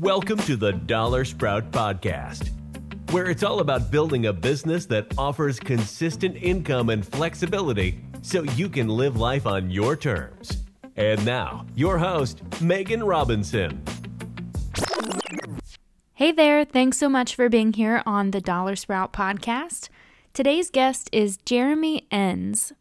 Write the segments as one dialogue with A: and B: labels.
A: Welcome to the Dollar Sprout Podcast, where it's all about building a business that offers consistent income and flexibility so you can live life on your terms. And now, your host, Megan Robinson.
B: Hey there, thanks so much for being here on the Dollar Sprout Podcast. Today's guest is Jeremy Enns.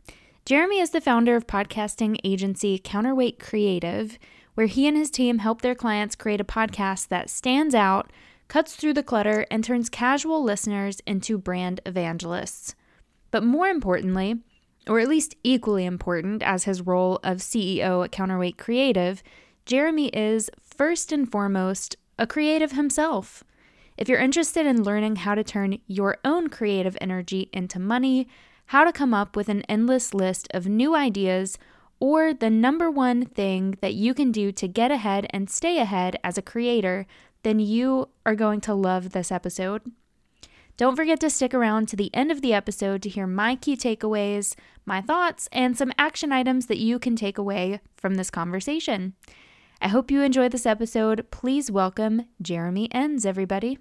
B: Jeremy is the founder of podcasting agency Counterweight Creative, where he and his team help their clients create a podcast that stands out, cuts through the clutter, and turns casual listeners into brand evangelists. But more importantly, or at least equally important as his role of CEO at Counterweight Creative, Jeremy is, first and foremost, a creative himself. If you're interested in learning how to turn your own creative energy into money, how to come up with an endless list of new ideas, or the number one thing that you can do to get ahead and stay ahead as a creator, then you are going to love this episode. Don't forget to stick around to the end of the episode to hear my key takeaways, my thoughts, and some action items that you can take away from this conversation. I hope you enjoy this episode. Please welcome Jeremy Enns, everybody.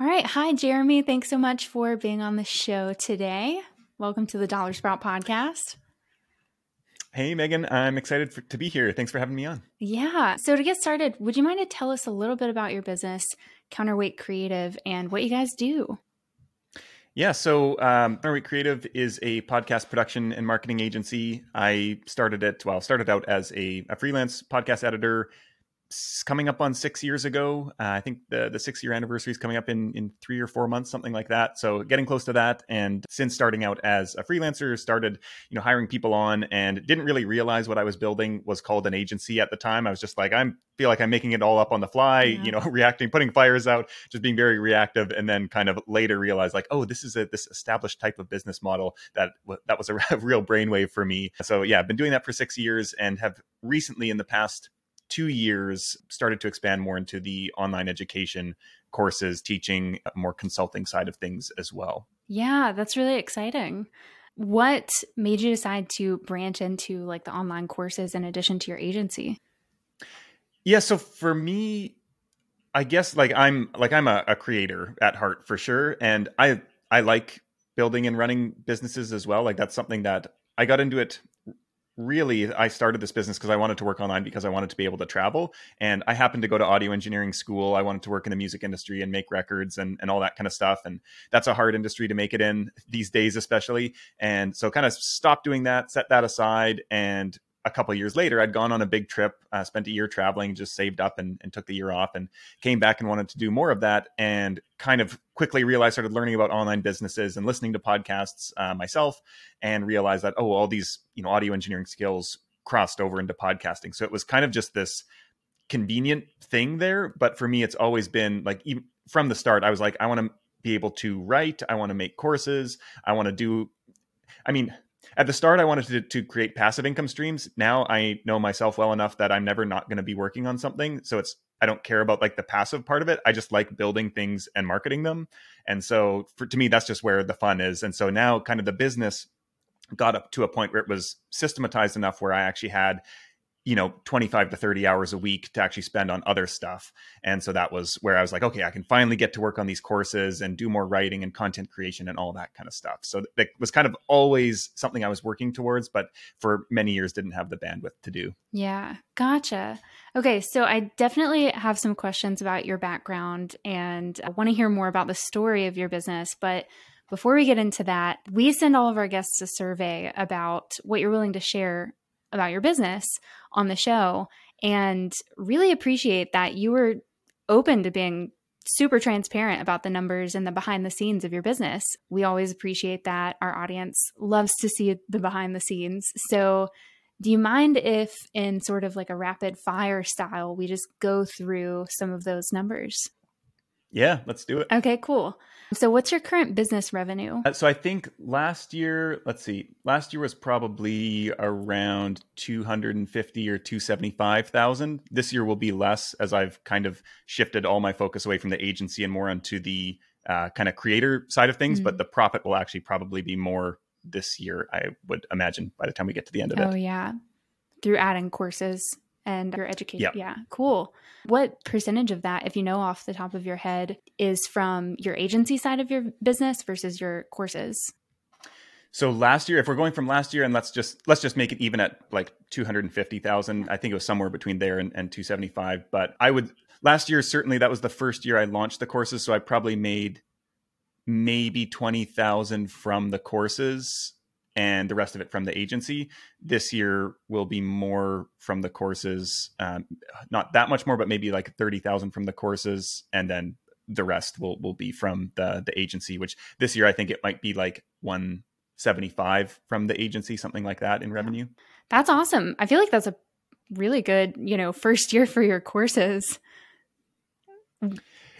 B: All right. Hi, Jeremy. Thanks so much for being on the show today. Welcome to the Dollar Sprout podcast.
C: Hey, Megan. I'm excited for, to be here. Thanks for having me on.
B: Yeah. So, to get started, would you mind to tell us a little bit about your business, Counterweight Creative, and what you guys do?
C: Yeah, so um, Counterweight Creative is a podcast production and marketing agency. I started it, well, started out as a, a freelance podcast editor, coming up on six years ago. Uh, I think the the six year anniversary is coming up in in three or four months, something like that. So getting close to that. And since starting out as a freelancer, started you know hiring people on, and didn't really realize what I was building was called an agency at the time. I was just like, I'm feel like I'm making it all up on the fly, yeah. you know, reacting, putting fires out, just being very reactive, and then kind of later realize like, oh, this is a this established type of business model that that was a real brainwave for me. So yeah, I've been doing that for six years, and have recently in the past two years started to expand more into the online education courses, teaching uh, more consulting side of things as well.
B: Yeah, that's really exciting. What made you decide to branch into like the online courses in addition to your agency?
C: Yeah, so for me, I guess like I'm like I'm a, a creator at heart for sure, and I I like building and running businesses as well. Like that's something that I got into it really i started this business because i wanted to work online because i wanted to be able to travel and i happened to go to audio engineering school. I wanted to work in the music industry and make records and, and all that kind of stuff and that's a hard industry to make it in these days especially and so kind of stopped doing that set that aside and a couple years later, I'd gone on a big trip, uh, spent a year traveling, just saved up and, and, took the year off, and came back and wanted to do more of that. And kind of quickly realized, started learning about online businesses and listening to podcasts uh, myself, and realized that oh, all these you know audio engineering skills crossed over into podcasting. So it was kind of just this convenient thing there. But for me, it's always been like even from the start, I was like, I want to be able to write, I want to make courses, I want to do. I mean, at the start, I wanted to, to create passive income streams. Now I know myself well enough that I'm never not going to be working on something. So it's, I don't care about like the passive part of it. I just like building things and marketing them. And so for, to me, that's just where the fun is. And so now kind of the business got up to a point where it was systematized enough where I actually had you know 25 to 30 hours a week to actually spend on other stuff. And so that was where i was like okay i can finally get to work on these courses and do more writing and content creation and all that kind of stuff. So that was kind of always something i was working towards but for many years didn't have the bandwidth to do.
B: Yeah gotcha. Okay so i definitely have some questions about your background and i want to hear more about the story of your business. But before we get into that, we send all of our guests a survey about what you're willing to share about your business on the show and really appreciate that you were open to being super transparent about the numbers and the behind the scenes of your business. We always appreciate that. Our audience loves to see the behind the scenes. So, do you mind if, in sort of like a rapid fire style, we just go through some of those numbers?
C: Yeah, let's do it.
B: Okay, cool. So, what's your current business revenue?
C: Uh, so, I think last year, let's see, last year was probably around 250 or 275,000. This year will be less as I've kind of shifted all my focus away from the agency and more onto the uh, kind of creator side of things. Mm-hmm. But the profit will actually probably be more this year, I would imagine, by the time we get to the end of
B: oh,
C: it.
B: Oh, yeah. Through adding courses and your education.
C: Yep.
B: Yeah, cool. What percentage of that, if you know off the top of your head, is from your agency side of your business versus your courses?
C: So last year, if we're going from last year, and let's just let's just make it even at like two hundred and fifty thousand. I think it was somewhere between there and, and two seventy five. But I would last year certainly that was the first year I launched the courses, so I probably made maybe twenty thousand from the courses and the rest of it from the agency. This year will be more from the courses, um, not that much more, but maybe like thirty thousand from the courses, and then the rest will will be from the the agency. Which this year I think it might be like one seventy five from the agency, something like that in revenue.
B: That's awesome. I feel like that's a really good, you know, first year for your courses.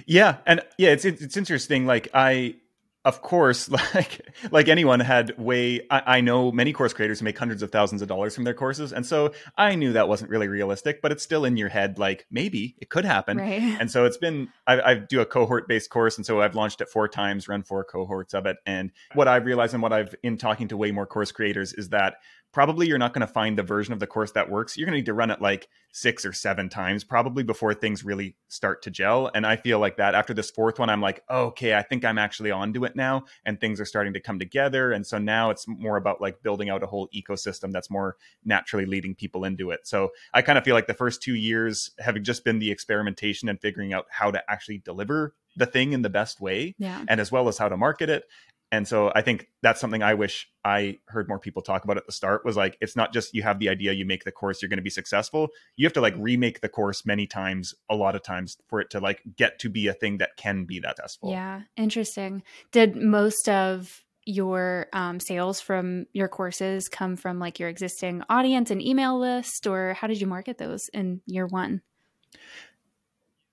C: Yeah, and yeah, it's it's interesting. Like I of course, like like anyone had way I, I, know many course creators who make hundreds of thousands of dollars from their courses. And so I knew that wasn't really realistic, but it's still in your head, like maybe it could happen.
B: Right.
C: And so it's been I, I do a cohort based course. And so I've launched it four times, run four cohorts of it. And what I've realized and what I've in talking to way more course creators is that probably you're not going to find the version of the course that works. You're going to need to run it like six or seven times probably before things really start to gel. And I feel like that after this fourth one, I'm like, oh, okay, I think I'm actually onto it now and things are starting to come together. And so now it's more about like building out a whole ecosystem that's more naturally leading people into it. So I kind of feel like the first two years have just been the experimentation and figuring out how to actually deliver the thing in the best way
B: yeah.
C: and as well as how to market it and so i think that's something i wish i heard more people talk about at the start was like it's not just you have the idea you make the course you're going to be successful. You have to like remake the course many times a lot of times for it to like get to be a thing that can be that successful.
B: Yeah interesting. Did most of your um, sales from your courses come from like your existing audience and email list or how did you market those in year one?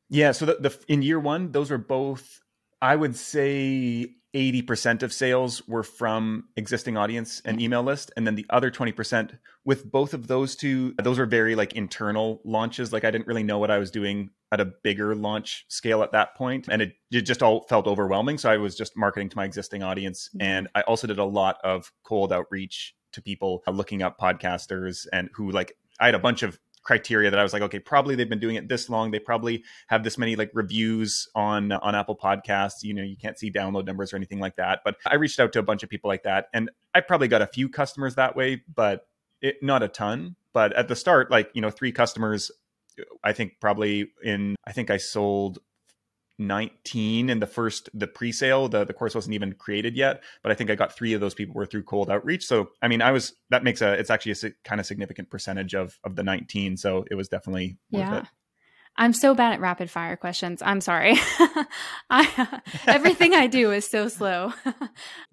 C: Yeah so the, the in year one those were both i would say 80% of sales were from existing audience and email list and then the other 20% with both of those two those were very like internal launches. Like i didn't really know what i was doing at a bigger launch scale at that point and it, it just all felt overwhelming. So i was just marketing to my existing audience mm-hmm. and i also did a lot of cold outreach to people uh, looking up podcasters and who like I had a bunch of criteria that I was like, okay, probably they've been doing it this long. They probably have this many like reviews on on Apple Podcasts. You know, you can't see download numbers or anything like that. But I reached out to a bunch of people like that, and I probably got a few customers that way, but it, not a ton. But at the start, like you know, three customers. I think probably in I think I sold 19 in the first the pre-sale the, the course wasn't even created yet but i think i got three of those people were through cold outreach. So i mean i was that makes a it's actually a kind of significant percentage of of the 19 so it was definitely yeah it.
B: i'm so bad at rapid fire questions. I'm sorry. I, everything i do is so slow.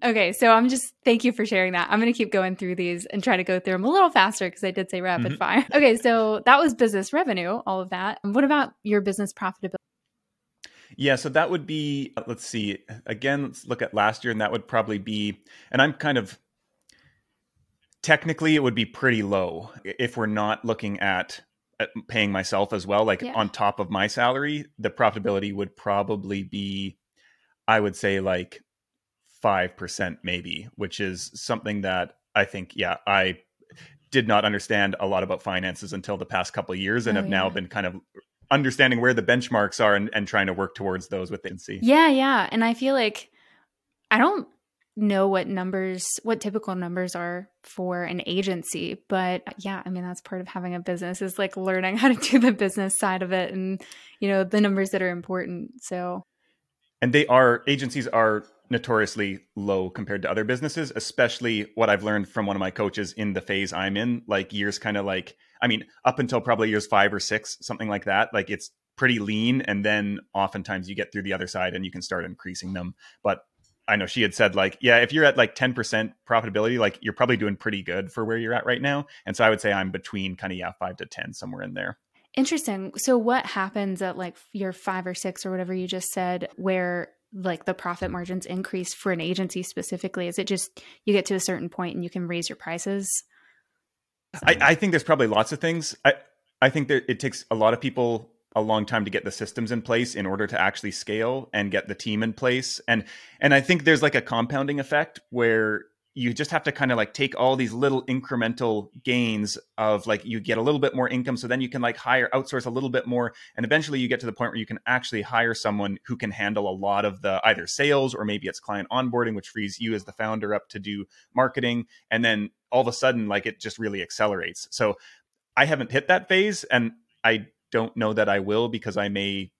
B: Okay so i'm just thank you for sharing that. I'm going to keep going through these and try to go through them a little faster because i did say rapid mm-hmm. fire. Okay so that was business revenue all of that. What about your business profitability
C: yeah, so that would be, uh, let's see, again, let's look at last year, and that would probably be, and I'm kind of, technically, it would be pretty low if we're not looking at, at paying myself as well. Like yeah. on top of my salary, the profitability would probably be, I would say, like 5% maybe, which is something that I think, yeah, I did not understand a lot about finances until the past couple years and oh, have yeah. now been kind of understanding where the benchmarks are and, and trying to work towards those with agency.
B: Yeah, yeah. And I feel like I don't know what numbers, what typical numbers are for an agency, but uh, yeah, I mean, that's part of having a business is like learning how to do the business side of it and, you know, the numbers that are important. So,
C: and they are, agencies are notoriously low compared to other businesses, especially what I've learned from one of my coaches in the phase I'm in, like years kind of like, I mean, up until probably years five or six, something like that. Like it's pretty lean. And then oftentimes you get through the other side and you can start increasing them. But I know she had said, like, yeah, if you're at like 10% profitability, like you're probably doing pretty good for where you're at right now. And so I would say I'm between kind of, yeah, five to 10, somewhere in there.
B: Interesting. So what happens at like your five or six or whatever you just said, where like the profit margins increase for an agency specifically? Is it just you get to a certain point and you can raise your prices?
C: I, I think there's probably lots of things. I I think that it takes a lot of people a long time to get the systems in place in order to actually scale and get the team in place. And and I think there's like a compounding effect where you just have to kind of like take all these little incremental gains of like you get a little bit more income so then you can like hire outsource a little bit more and eventually you get to the point where you can actually hire someone who can handle a lot of the either sales or maybe it's client onboarding which frees you as the founder up to do marketing and then all of a sudden like it just really accelerates. So i haven't hit that phase and i don't know that i will because i may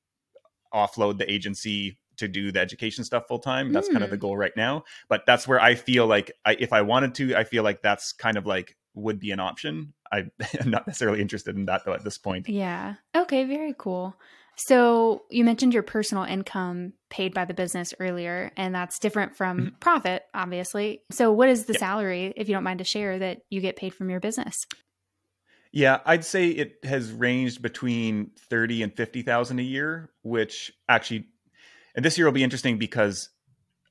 C: offload the agency to do the education stuff full time. That's mm. kind of the hmm. goal right now. But that's where I feel like I, if I wanted to, I feel like that's kind of like would be an option. I am not necessarily interested in that though at this point.
B: Yeah. Okay. Very cool. So you mentioned your personal income paid by the business earlier, and that's different from mm-hmm. profit, obviously. So what is the yeah. salary, if you don't mind to share, that you get paid from your business?
C: Yeah, I'd say it has ranged between thirty and fifty thousand a year, which actually and this year will be interesting because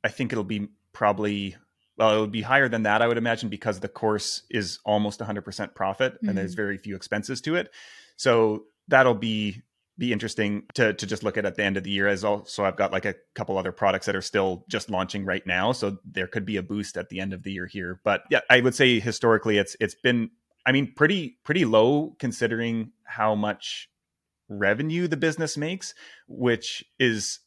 C: I think it'll be probably well, it would be higher than that, I would imagine, because the course is almost 100% profit mm-hmm. and there's mm-hmm. very few expenses to it. So that'll be be interesting to to just look at at the end of the year. As also, I've got like a couple other products that are still just launching right now, so there could be a boost at the end of the year here. But yeah, I would say historically, it's it's been, I mean, pretty pretty low considering how much revenue the business makes, which is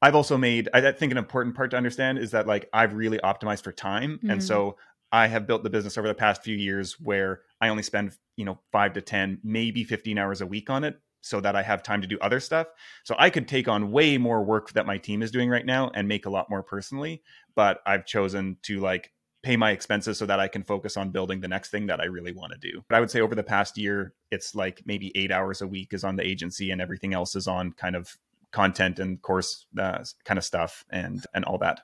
C: I've also made, I think an important part to understand is that like I've really optimized for time. Mm-hmm. And so I have built the business over the past few years where I only spend, you know, five to 10, maybe 15 hours a week on it so that I have time to do other stuff. So I could take on way more work that my team is doing right now and make a lot more personally. But I've chosen to like pay my expenses so that I can focus on building the next thing that I really want to do. But I would say over the past year, it's like maybe eight hours a week is on the agency and everything else is on kind of content and course uh, kind of stuff and and all that.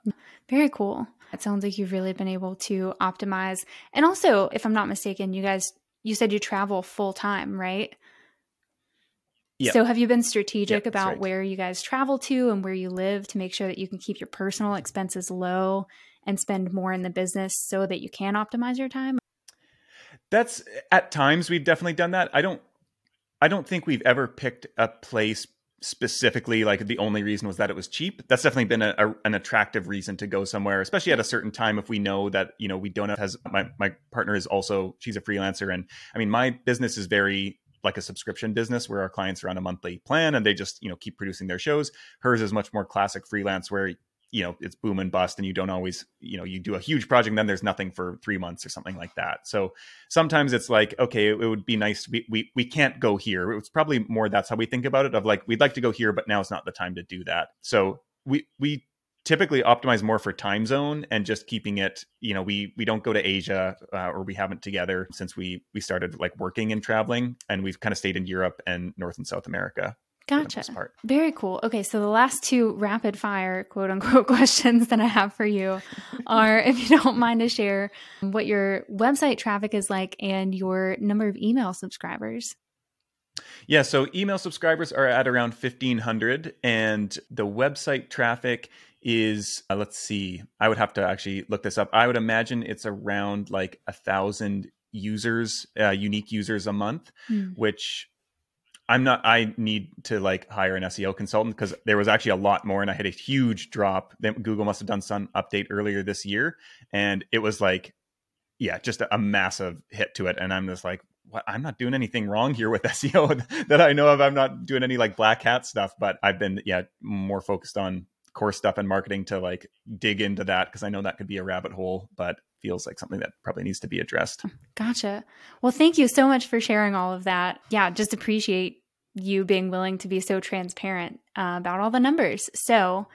B: Very cool. It sounds like you've really been able to optimize. And also, if I'm not mistaken, you guys you said you travel full time, right? Yeah. So have you been strategic yep, about right. where you guys travel to and where you live to make sure that you can keep your personal expenses low and spend more in the business so that you can optimize your time?
C: That's at times we've definitely done that. I don't I don't think we've ever picked a place specifically like the only reason was that it was cheap. That's definitely been a, a, an attractive reason to go somewhere especially at a certain time if we know that you know we don't have has my, my partner is also she's a freelancer. And i mean my business is very like a subscription business where our clients are on a monthly plan and they just you know keep producing their shows. Hers is much more classic freelance where you know it's boom and bust and you don't always you know you do a huge project then there's nothing for three months or something like that. So sometimes it's like okay it, would be nice be, we we can't go here. It's probably more that's how we think about it of like we'd like to go here but now it's not the time to do that. So we we typically optimize more for time zone and just keeping it you know we we don't go to asia uh, or we haven't together since we we started like working and traveling and we've kind of stayed in europe and north and south america
B: Gotcha. Very cool. Okay, so the last two rapid fire quote unquote questions that I have for you are if you don't mind to share what your website traffic is like and your number of email subscribers.
C: Yeah, so email subscribers are at around 1500 and the website traffic is uh, let's see. I would have to actually look this up. I would imagine it's around like a thousand users, uh, unique users a month, mm. which I'm not. I need to like hire an SEO consultant because there was actually a lot more, and I had a huge drop. Then Google must have done some update earlier this year, and it was like, yeah, just a, a massive hit to it. And I'm just like, what? I'm not doing anything wrong here with SEO that I know of. I'm not doing any like black hat stuff, but I've been yeah more focused on core stuff and marketing to like dig into that because I know that could be a rabbit hole. But feels like something that probably needs to be addressed.
B: Gotcha. Well, thank you so much for sharing all of that. Yeah, just appreciate you being willing to be so transparent uh, about all the numbers. So,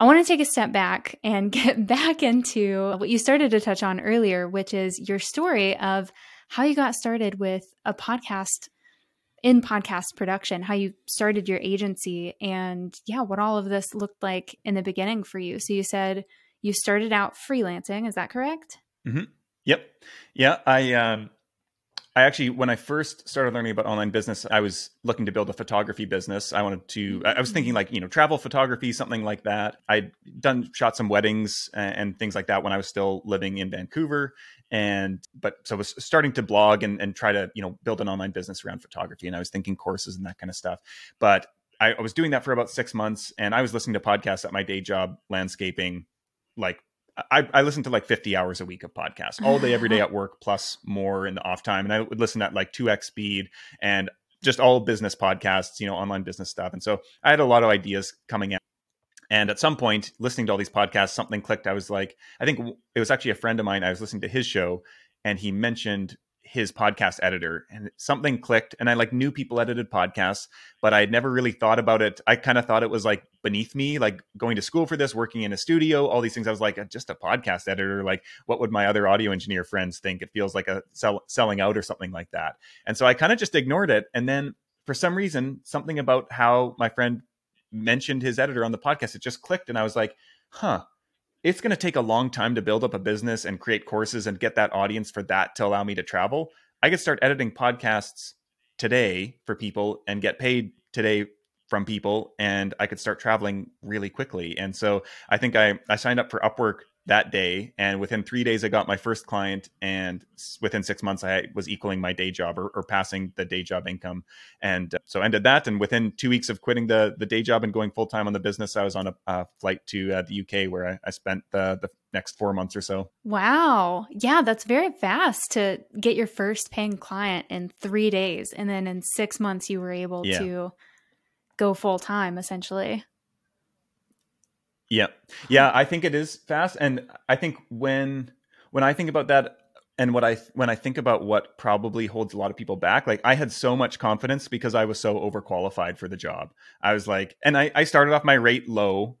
B: I want to take a step back and get back into what you started to touch on earlier, which is your story of how you got started with a podcast in podcast production, how you started your agency, and yeah, what all of this looked like in the beginning for you. So, you said you started out freelancing. Is that correct?
C: Mm-hmm. Yep. Yeah. I, um, I actually, when I first started learning about online business, I was looking to build a photography business. I wanted to, I was thinking like, you know, travel photography, something like that. I'd done, shot some weddings and, things like that when I was still living in Vancouver. And, but so I was starting to blog and, and try to, you know, build an online business around photography. And I was thinking courses and that kind of stuff. But I, I was doing that for about six months and I was listening to podcasts at my day job, landscaping, like I, I listen to like 50 hours a week of podcasts all day, every day at work, plus more in the off time. And I would listen at like 2x speed and just all business podcasts, you know, online business stuff. And so I had a lot of ideas coming out. And at some point, listening to all these podcasts, something clicked. I was like, I think it was actually a friend of mine. I was listening to his show, and he mentioned his podcast editor and something clicked and i like knew people edited podcasts but i had never really thought about it. I kind of thought it was like beneath me like going to school for this working in a studio all these things. I was like uh, just a podcast editor like what would my other audio engineer friends think? It feels like a sell, selling out or something like that. And so i kind of just ignored it and then for some reason something about how my friend mentioned his editor on the podcast it just clicked and i was like huh it's going to take a long time to build up a business and create courses and get that audience for that to allow me to travel. I could start editing podcasts today for people and get paid today from people and I could start traveling really quickly. And so I think I, I signed up for Upwork that day and within three days i got my first client and within six months i was equaling my day job or, or passing the day job income. And uh, so ended that and within two weeks of quitting the the day job and going full-time on the business i was on a, a flight to uh, the uk where I, I spent the, the next four months or so.
B: Wow. Yeah that's very fast to get your first paying client in three days and then in six months you were able yeah. to go full-time essentially
C: yeah. Yeah, I think it is fast and I think when when I think about that and what I when I think about what probably holds a lot of people back, like I had so much confidence because I was so overqualified for the job. I was like and I, I started off my rate low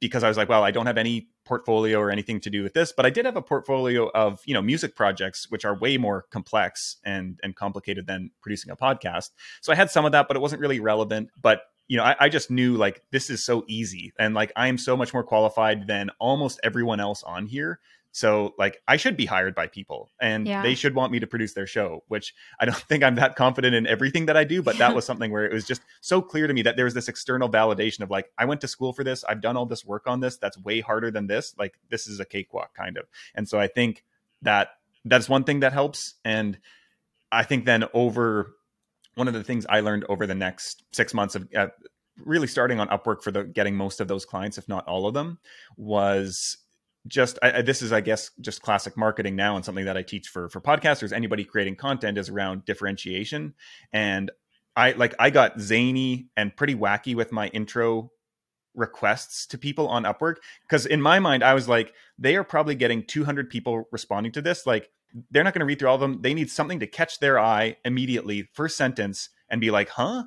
C: because I was like, well, I don't have any portfolio or anything to do with this, but I did have a portfolio of, you know, music projects which are way more complex and and complicated than producing a podcast. So I had some of that, but it wasn't really relevant. But you know, I, I, just knew like this is so easy and like I am so much more qualified than almost everyone else on here. So like I should be hired by people and yeah. they should want me to produce their show, which I don't think I'm that confident in everything that I do, but that was something where it was just so clear to me that there was this external validation of like I went to school for this, I've done all this work on this, that's way harder than this, like this is a cakewalk kind of. And so I think that that's one thing that helps and I think then over one of the things I learned over the next six months of uh, really starting on Upwork for the getting most of those clients, if not all of them, was just I, this is I guess just classic marketing now and something that I teach for for podcasters. Anybody creating content is around differentiation, and I like I got zany and pretty wacky with my intro requests to people on Upwork because in my mind I was like they are probably getting 200 people responding to this like they're not going to read through all of them. They need something to catch their eye immediately, first sentence, and be like, huh?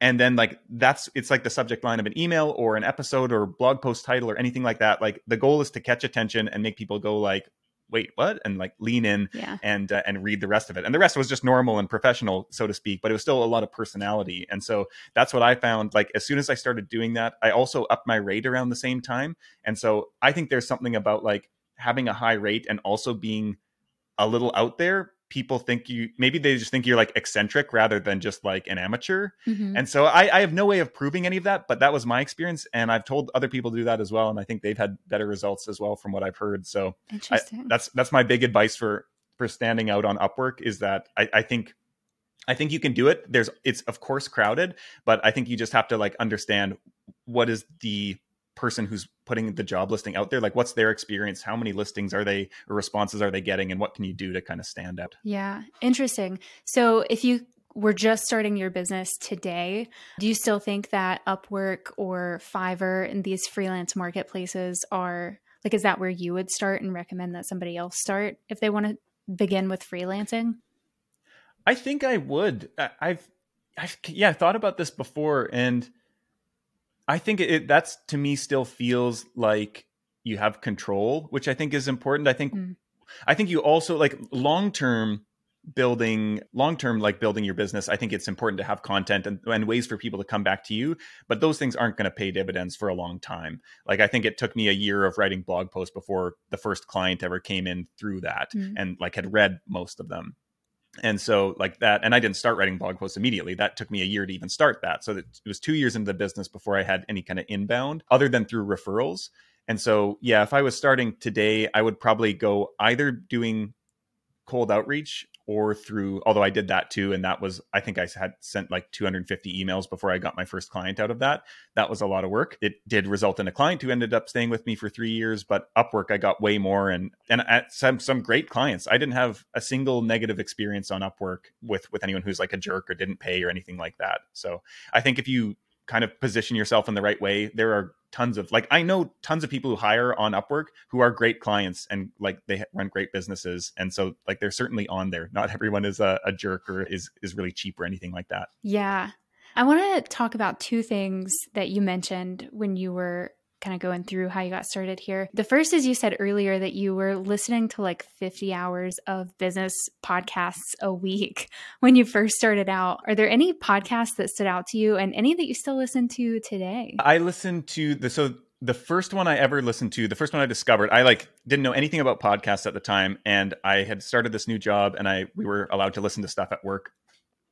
C: And then like that's it's like the subject line of an email or an episode or blog post title or anything like that. Like the goal is to catch attention and make people go like, wait, what? And like lean in yeah. and uh, and read the rest of it. And the rest was just normal and professional, so to speak, but it was still a lot of personality. And so that's what I found. Like as soon as I started doing that, I also upped my rate around the same time. And so I think there's something about like having a high rate and also being a little out there people think you maybe they just think you're like eccentric rather than just like an amateur mm-hmm. and so I, I, have no way of proving any of that but that was my experience and i've told other people to do that as well and i think they've had better results as well from what i've heard so I, that's that's my big advice for for standing out on upwork is that I, I think I think you can do it. There's it's of course crowded, but I think you just have to like understand what is the person who's putting the job listing out there like what's their experience? How many listings are they or responses are they getting and what can you do to kind of stand out?
B: Yeah interesting. So if you were just starting your business today do you still think that upwork or fiverr and these freelance marketplaces are like is that where you would start and recommend that somebody else start if they want to begin with freelancing?
C: I think i would. I've i've yeah I thought about this before and I think it that's to me still feels like you have control, which I think is important. I think mm. I think you also like long term building long term like building your business i think it's important to have content and, and ways for people to come back to you but those things aren't going to pay dividends for a long time like i think it took me a year of writing blog posts before the first client ever came in through that mm. and like had read most of them and so like that and i didn't start writing blog posts immediately. That took me a year to even start that. So it was two years into the business before i had any kind of inbound other than through referrals. And so yeah if i was starting today i would probably go either doing cold outreach or through although I did that too and that was I think I had sent like 250 emails before I got my first client out of that. That was a lot of work. It did result in a client who ended up staying with me for 3 years, but Upwork I got way more and and at some some great clients. I didn't have a single negative experience on Upwork with with anyone who's like a jerk or didn't pay or anything like that. So, I think if you kind of position yourself in the right way, there are tons of like I know tons of people who hire on Upwork who are great clients and like they run great businesses, and so like they're certainly on there. Not everyone is a, a jerk or is is really cheap or anything like that.
B: Yeah, I want to talk about two things that you mentioned when you were kind of going through how you got started here. The first is you said earlier that you were listening to like 50 hours of business podcasts a week when you first started out. Are there any podcasts that stood out to you and any that you still listen to today?
C: I listened to the so the first one I ever listened to, the first one I discovered, I like didn't know anything about podcasts at the time and I had started this new job and I we were allowed to listen to stuff at work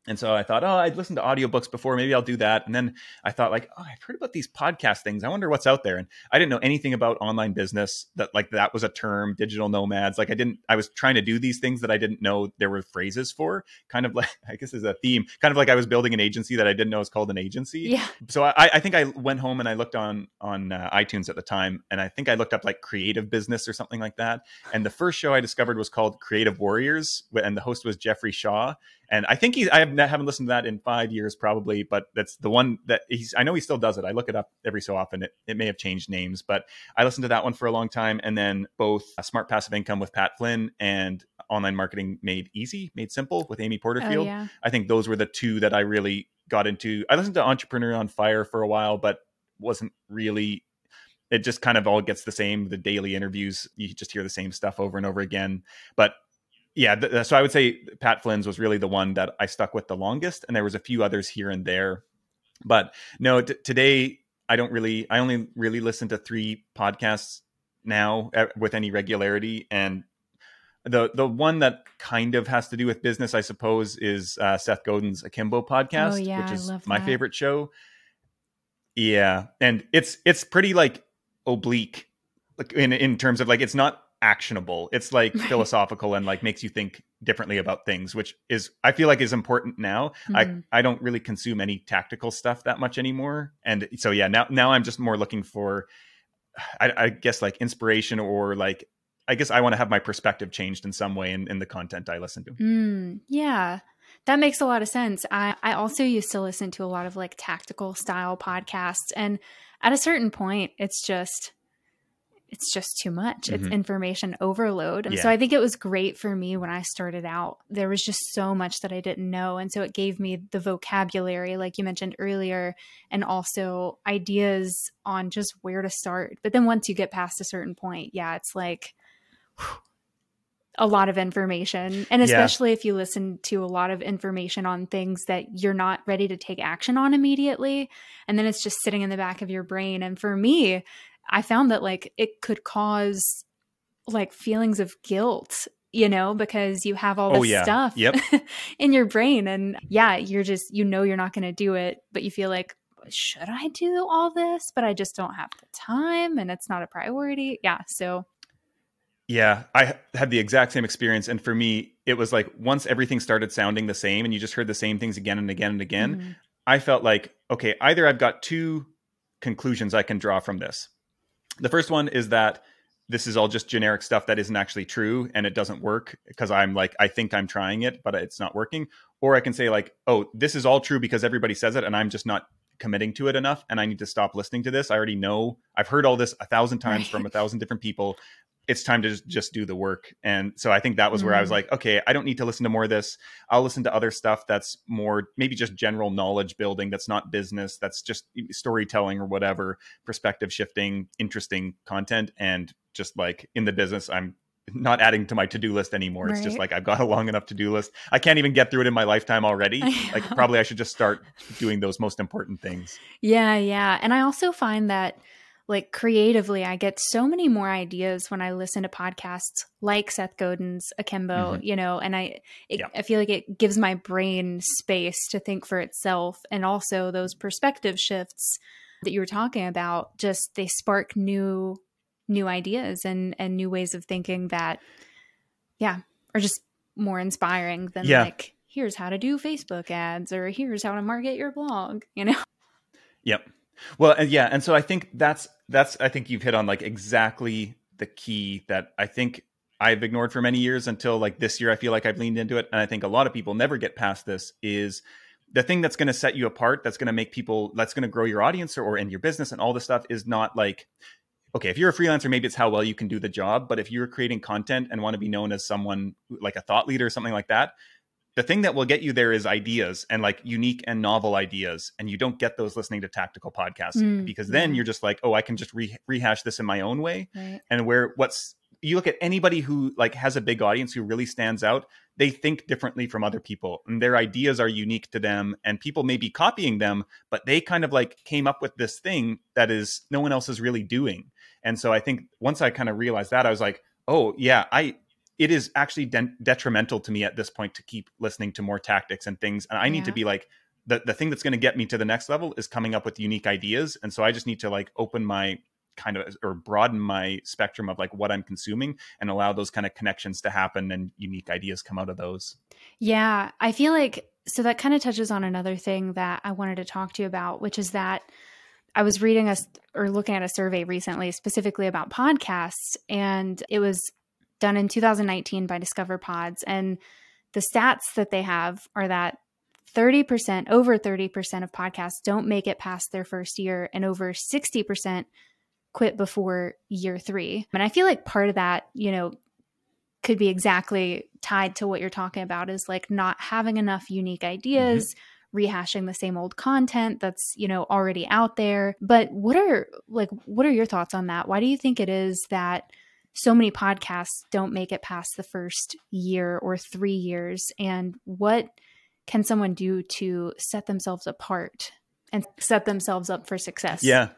C: and so I thought, oh, I'd listened to audiobooks before. Maybe I'll do that. And then I thought, like, oh, I've heard about these podcast things. I wonder what's out there. And I didn't know anything about online business, that like that was a term, digital nomads. Like I didn't, I was trying to do these things that I didn't know there were phrases for. Kind of like, I guess is a theme, kind of like I was building an agency that I didn't know was called an agency.
B: Yeah.
C: So I, I think I went home and I looked on, on uh, iTunes at the time. And I think I looked up like creative business or something like that. And the first show I discovered was called Creative Warriors. And the host was Jeffrey Shaw and I think he I have, haven't listened to that in five years probably, but that's the one that he's I know he still does it. I look it up every so often. It, it may have changed names, but I listened to that one for a long time, and then both uh, Smart Passive Income with Pat Flynn and Online Marketing Made Easy, Made Simple with Amy Porterfield. Oh, yeah. I think those were the two that I really got into. I listened to Entrepreneur on Fire for a while, but wasn't really it just kind of all gets the same the daily interviews you just hear the same stuff over and over again but yeah, th- so I would say Pat Flynn's was really the one that I stuck with the longest, and there was a few others here and there, but no, t- today I don't really. I only really listen to three podcasts now uh, with any regularity, and the the one that kind of has to do with business, I suppose, is uh, Seth Godin's Akimbo podcast, oh, yeah, which is my favorite show. Yeah, and it's it's pretty like oblique, like in in terms of like it's not actionable. It's like philosophical and like makes you think differently about things, which is I feel like is important now. Mm-hmm. I I don't really consume any tactical stuff that much anymore, and so yeah, now now I'm just more looking for, I, I guess like inspiration or like I guess I want to have my perspective changed in some way in, in the content I listen to.
B: Mm, yeah. That makes a lot of sense. I, I also used to listen to a lot of like tactical style podcasts. And at a certain point, it's just, it's just too much. Mm-hmm. It's information overload. And yeah. so I think it was great for me when I started out. There was just so much that I didn't know. And so it gave me the vocabulary, like you mentioned earlier, and also ideas on just where to start. But then once you get past a certain point, yeah, it's like whew, a lot of information. And especially yeah. if you listen to a lot of information on things that you're not ready to take action on immediately. And then it's just sitting in the back of your brain. And for me, I found that like it could cause like feelings of guilt you know because you have all oh, this oh, yeah. stuff
C: yep.
B: in your brain and yeah you're just you know you're not going to do it but you feel like should i do all this but i just don't have the time and it's not a priority yeah so
C: yeah i had the exact same experience and for me it was like once everything started sounding the same and you just heard the same things again and again and again mm-hmm. i felt like okay either i've got two conclusions i can draw from this the first one is that this is all just generic stuff that isn't actually true and it doesn't work because I'm like, I think I'm trying it, but it's not working. Or I can say, like, oh, this is all true because everybody says it and I'm just not committing to it enough and I need to stop listening to this. I already know I've heard all this a thousand times right. from a thousand different people it's time to just do the work. And so I think that was where I was mm. like, okay, I don't need to listen to more of this. I'll listen to other stuff that's more maybe just general knowledge building, that's not business, that's just storytelling or whatever, perspective shifting, interesting content. And just like in the business, I'm not adding to my to-do list anymore. Right. It's just like I've got a long enough to-do list. I can't even get through it in my lifetime already. Like probably I should just start doing those most important things.
B: Yeah, yeah. And I also find that like creatively, I get so many more ideas when I listen to podcasts like Seth Godin's Akimbo, mm-hmm. you know, and I it, yeah. I feel like it gives my brain space to think for itself and also those perspective shifts that you were talking about just they spark new new ideas and and new ways of thinking that yeah, are just more inspiring than
C: Yeah.
B: like here's how to do Facebook ads or here's how to market your blog, you know.
C: Yep. Well, and yeah, and so I think that's that's I think you've hit on like exactly the key that I think I've ignored for many years until like this year I feel like I've leaned into it. And I think a lot of people never get past this is the thing that's going to set you apart that's going to make people that's going to grow your audience or, or in your business and all this stuff is not like okay if you're a freelancer maybe it's how well you can do the job but if you're creating content and want to be known as someone like a thought leader or something like that the thing that will get you there is ideas and like unique and novel ideas and you don't get those listening to tactical podcasts
B: Mm,
C: because then
B: yeah.
C: you're just like oh i can just re- rehash this in my own way
B: Right.
C: and where what's you look at anybody who like has a big audience who really stands out they think differently from other people and their ideas are unique to them and people may be copying them but they kind of like came up with this thing that is no one else is really doing and so i think once i kind of realized that i was like oh yeah i it is actually de- detrimental to me at this point to keep listening to more tactics and things and i need to be like the, the thing that's going to get me to the next level is coming up with unique ideas and so i just need to like open my kind of or broaden my spectrum of like what i'm consuming and allow those kind of connections to happen and unique ideas come out of those.
B: Yeah, I feel like so that kind of touches on another thing that I wanted to talk to you about, which is that I was reading us or looking at a survey recently specifically about podcasts, and it was done in 2019 by Discover Pods, and the stats that they have are that 30%, over 30% of podcasts don't make it past their first year, and over 60% quit before year three. And I feel like part of that, you know, could be exactly tied to what you're talking about is like not having enough unique ideas mm-hmm. rehashing the same old content that's you know already out there. But what are like what are your thoughts on that? Why do you think it is that so many podcasts don't make it past the first year or 3 years and what can someone do to set themselves apart and set themselves up for success
C: yeah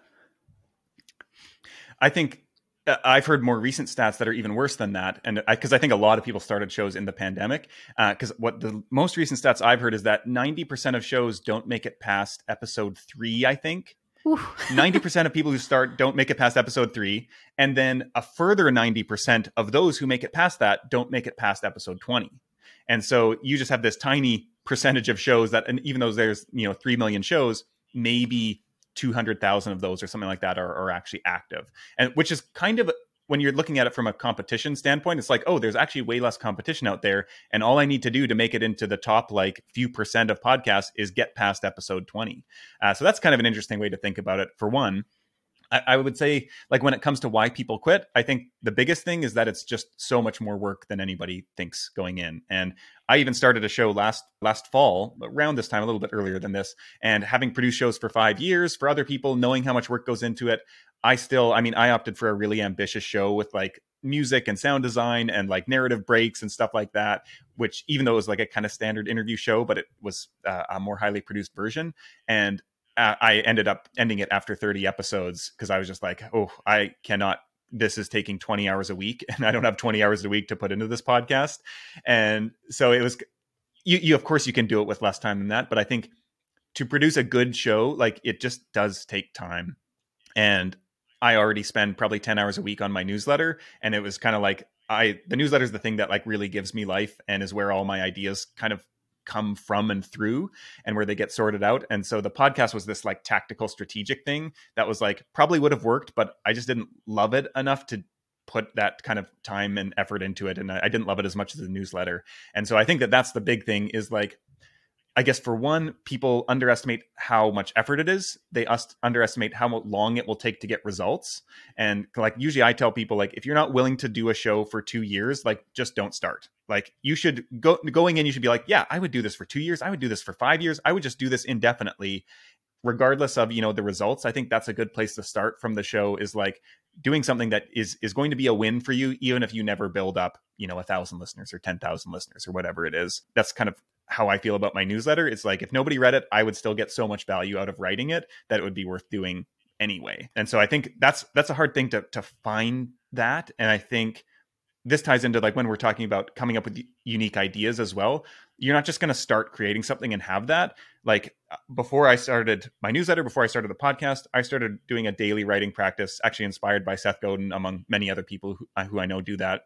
C: i think uh, I've heard more recent stats that are even worse than that, and because I, think a lot of people started shows in the pandemic. Because what the most recent stats I've heard is that ninety percent of shows don't make it past episode three. I think. ninety percent of people who start don't make it past episode three, and then a further ninety percent of those who make it past that don't make it past episode twenty. And so you just have this tiny percentage of shows that, and even though there's you know three million shows, maybe 200,000 of those or something like that are, are actually active. And which is kind of when you're looking at it from a competition standpoint, it's like, oh, there's actually way less competition out there. And all I need to do to make it into the top like few percent of podcasts is get past episode 20. Uh, so that's kind of an interesting way to think about it. For one, I, I would say, like, when it comes to why people quit, I think the biggest thing is that it's just so much more work than anybody thinks going in. And I even started a show last last fall, around this time, a little bit earlier than this, and having produced shows for five years for other people, knowing how much work goes into it, I still, I mean, I opted for a really ambitious show with like music and sound design and like narrative breaks and stuff like that. Which, even though it was like a kind of standard interview show, but it was uh, a more highly produced version, and I ended up ending it after 30 episodes because I was just like, oh, I cannot. This is taking 20 hours a week, and I don't have 20 hours a week to put into this podcast. And so it was, you, you of course, you can do it with less time than that, but I think to produce a good show, like it just does take time. And I already spend probably 10 hours a week on my newsletter, and it was kind of like, I the newsletter is the thing that like really gives me life and is where all my ideas kind of come from and through and where they get sorted out. And so the podcast was this like tactical strategic thing that was like probably would have worked, but I just didn't love it enough to put that kind of time and effort into it. And I, didn't love it as much as the newsletter. And so I think that that's the big thing is like, I guess for one, people underestimate how much effort it is. They ust- underestimate how long it will take to get results. And like usually I tell people like if you're not willing to do a show for 2 years, like just don't start. Like you should go going in you should be like, yeah, I would do this for 2 years. I would do this for 5 years. I would just do this indefinitely regardless of, you know, the results. I think that's a good place to start from the show is like doing something that is is going to be a win for you even if you never build up, you know, a 1000 listeners or 10,000 listeners or whatever it is. That's kind of how I feel about my newsletter. It's like if nobody read it, I would still get so much value out of writing it that it would be worth doing anyway. And so I think that's that's a hard thing to to find that. And I think this ties into like when we're talking about coming up with unique ideas as well. You're not just going to start creating something and have that. Like uh, before I started my newsletter, before I started the podcast, I started doing a daily writing practice, actually inspired by Seth Godin, among many other people who, uh, who I know do that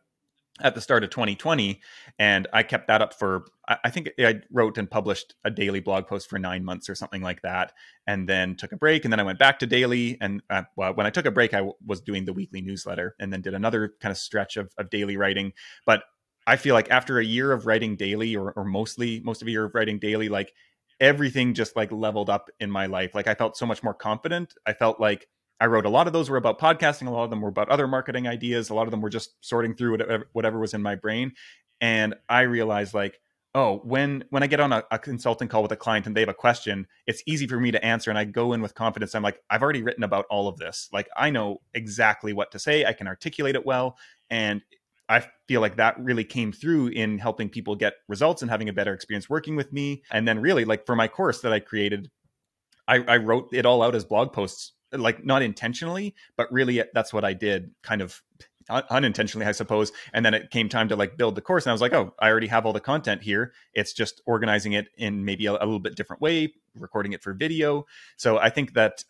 C: at the start of 2020 and i kept that up for i think i wrote and published a daily blog post for nine months or something like that and then took a break and then i went back to daily and uh, well, when i took a break I w- was doing the weekly newsletter and then did another kind of stretch of, of daily writing but i feel like after a year of writing daily or, or mostly most of a year of writing daily like everything just like leveled up in my life like i felt so much more confident i felt like I wrote a lot of those were about podcasting. A lot of them were about other marketing ideas. A lot of them were just sorting through whatever, whatever was in my brain. And I realized like, oh, when when I get on a, a, consulting call with a client and they have a question, it's easy for me to answer. And I go in with confidence. I'm like, I've already written about all of this. Like I know exactly what to say. I can articulate it well. And I feel like that really came through in helping people get results and having a better experience working with me. And then really like for my course that I created, I, I wrote it all out as blog posts like not intentionally, but really that's what I did kind of unintentionally, I suppose. And then it came time to like build the course, and I was like, oh, I already have all the content here. It's just organizing it in maybe a, a little bit different way, recording it for video. So I think that,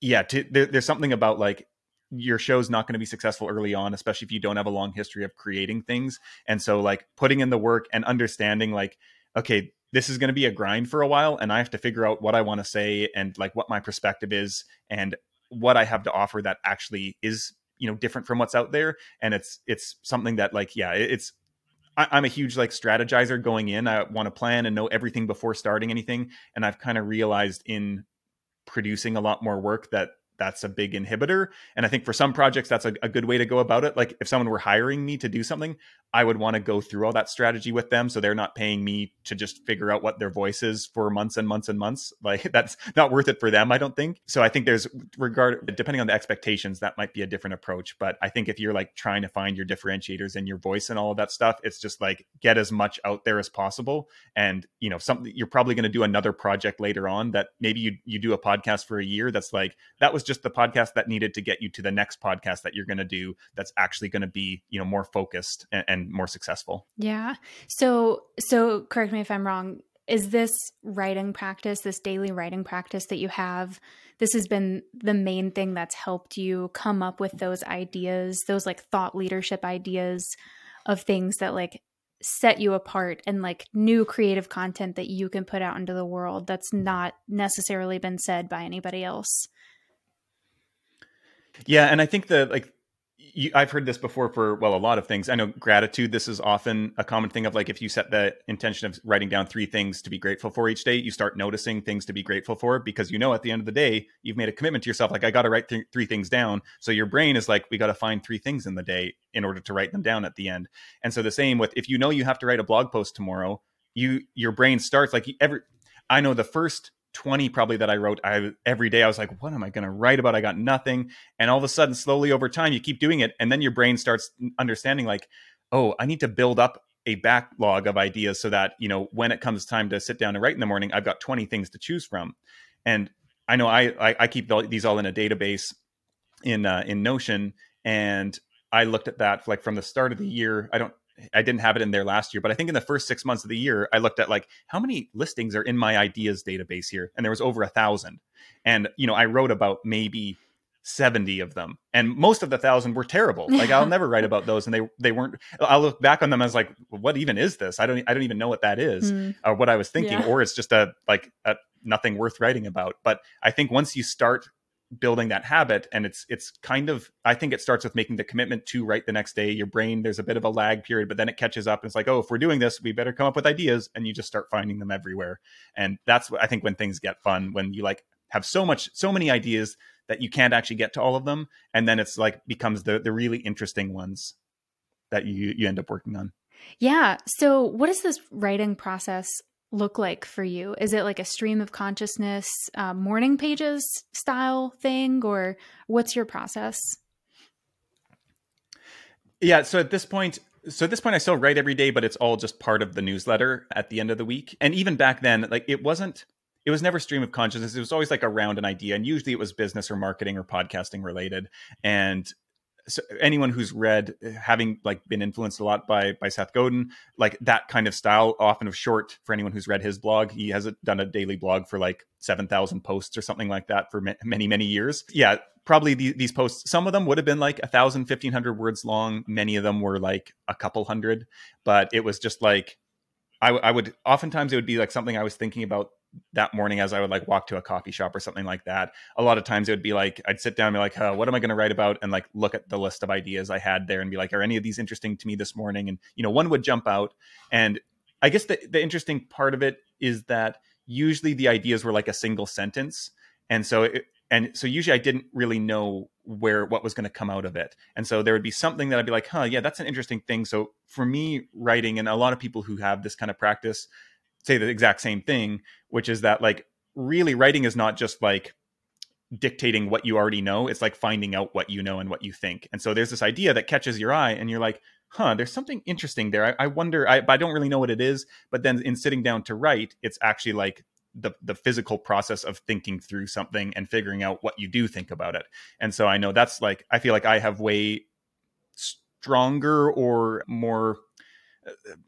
C: yeah, to, there, there's something about like your show's not going to be successful early on, especially if you don't have a long history of creating things. And so like putting in the work and understanding like, okay, this is going to be a grind for a while and i have to figure out what i want to say and like what my perspective is and what i have to offer that actually is you know different from what's out there. And it's it's something that like yeah it's I, am a huge like strategizer going in. I want to plan and know everything before starting anything. And i've kind of realized in producing a lot more work that that's a big inhibitor. And I think for some projects, that's a, a, good way to go about it. Like if someone were hiring me to do something, I would want to go through all that strategy with them. So they're not paying me to just figure out what their voice is for months and months and months. Like that's not worth it for them, I don't think. So I think there's regard, depending on the expectations, that might be a different approach. But I think if you're like trying to find your differentiators and your voice and all of that stuff, it's just like get as much out there as possible. And, you know, something you're probably going to do another project later on that maybe you, you do a podcast for a year. That's like, that was just the podcast that needed to get you to the next podcast that you're going to do that's actually going to be you know more focused and, and more successful.
B: Yeah. So so correct me if i'm wrong. Is this writing practice this daily writing practice that you have this has been the main thing that's helped you come up with those ideas those like thought leadership ideas of things that like set you apart and like new creative content that you can put out into the world that's not necessarily been said by anybody else
C: yeah, and I think that like you, I've heard this before for well a lot of things. I know gratitude. This is often a common thing of like if you set the intention of writing down three things to be grateful for each day, you start noticing things to be grateful for because you know at the end of the day you've made a commitment to yourself. Like I got to write th- three things down. So your brain is like we got to find three things in the day in order to write them down at the end. And so the same with if you know you have to write a blog post tomorrow, you your brain starts like every. I know the first 20 probably that I wrote I every day I was like what am I going to write about? I got nothing. And all of a sudden slowly over time you keep doing it and then your brain starts understanding like oh I need to build up a backlog of ideas so that you know when it comes time to sit down and write in the morning I've got 20 things to choose from. And I know I I, I keep these all in a database in uh, in Notion and I looked at that like from the start of the year. I don't I didn't have it in there last year, but I think in the first six months of the year, I looked at like how many listings are in my ideas database here, and there was over a thousand. And you know, I wrote about maybe 70 of them and most of the thousand were terrible like i'll never write about those and they they weren't i'll look back on them as like what even is this i don't i don't even know what that is mm. or what i was thinking yeah. or it's just a like a nothing worth writing about but i think once you start building that habit and it's it's kind of i think it starts with making the commitment to write the next day. Your brain there's a bit of a lag period but then it catches up and it's like oh if we're doing this we better come up with ideas and you just start finding them everywhere. And that's what i think when things get fun when you like have so much so many ideas that you can't actually get to all of them and then it's like becomes the the really interesting ones that you you end up working on.
B: Yeah. So what is this writing process look like for you? Is it like a stream of consciousness, uh, morning pages style thing, or what's your process?
C: Yeah, so at this point, so at this point, I still write every day, but it's all just part of the newsletter at the end of the week. And even back then, like it wasn't, it was never stream of consciousness. It was always like around an idea, and usually it was business or marketing or podcasting related. And so anyone who's read uh, having like been influenced a lot by by Seth Godin like that kind of style often of short for anyone who's read his blog he has done a daily blog for like 7000 posts or something like that for many many years. Yeah probably the, these posts some of them would have been like a thousand fifteen hundred words long. Many of them were like a couple hundred. But it was just like I, I would oftentimes it would be like something I was thinking about that morning as I would like walk to a coffee shop or something like that. A lot of times it would be like I'd sit down and be like, oh, what am I going to write about? And like look at the list of ideas I had there and be like, are any of these interesting to me this morning? And you know, one would jump out. And I guess the the interesting part of it is that usually the ideas were like a single sentence. And so it, and so usually I didn't really know where what was going to come out of it. And so there would be something that I'd be like, huh, yeah, that's an interesting thing. So for me, writing, and a lot of people who have this kind of practice say the exact same thing, which is that like really writing is not just like dictating what you already know. It's like finding out what you know and what you think. And so there's this idea that catches your eye, and you're like, huh, there's something interesting there. I, I wonder, I, I don't really know what it is. But then in sitting down to write, it's actually like the the physical process of thinking through something and figuring out what you do think about it. And so I know that's like I feel like I have way stronger or more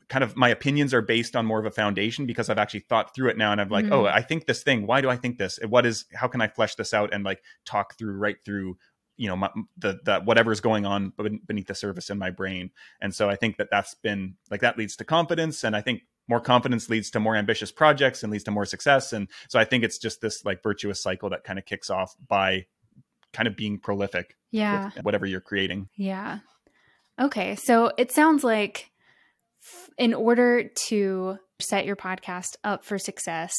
C: kind of my opinions are based on more of a foundation because I've actually thought through it now and I'm like, oh, mm-hmm. oh, I think this thing. Why do I think this? What is? How can I flesh this out and like talk through right through you know my, the the whatever's going on beneath the surface in my brain and so i think that that's been like that leads to confidence and i think more confidence leads to more ambitious projects and leads to more success and so i think it's just this like virtuous cycle that kind of kicks off by kind of being prolific
B: yeah
C: whatever you're creating
B: yeah okay so it sounds like in order to set your podcast up for success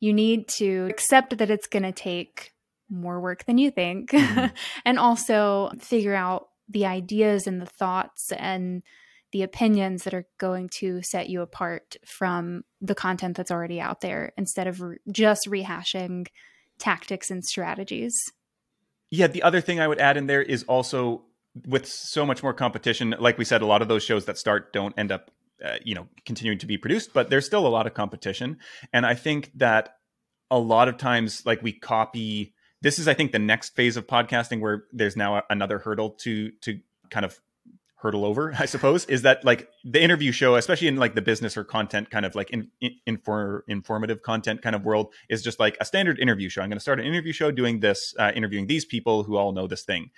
B: you need to accept that it's going to take more work than you think mm-hmm. and also figure out the ideas and the thoughts and the opinions that are going to set you apart from the content that's already out there instead of re- just rehashing tactics and strategies.
C: Yeah, the other thing I would add in there is also with so much more competition, like we said, a lot of those shows that start don't end up, uh, you know, continuing to be produced, but there's still a lot of competition. And I think that a lot of times, like we copy, this is, I think, the next phase of podcasting where there's now another hurdle to to kind of hurdle over, I suppose, is that like the interview show, especially in like the business or content kind of like in, in, infor, informative content kind of world, is just like a standard interview show. I'm going to start an interview show doing this, uh, interviewing these people who all know this thing.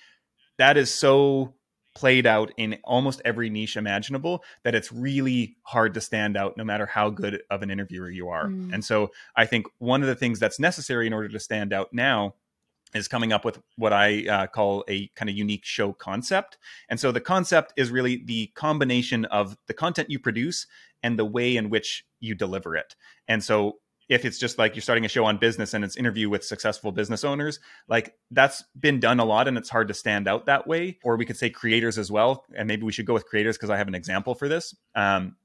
C: That is so played out in almost every niche imaginable that it's really hard to stand out no matter how good of an interviewer you are. Mm. And so I think one of the things that's necessary in order to stand out now is coming up with what I uh, call a kind of unique show concept. And so the concept is really the combination of the content you produce and the way in which you deliver it. And so if it's just like you're starting a show on business and it's interview with successful business owners, like that's been done a lot and it's hard to stand out that way. Or we could say creators as well. And maybe we should go with creators because I have an example for this. Um,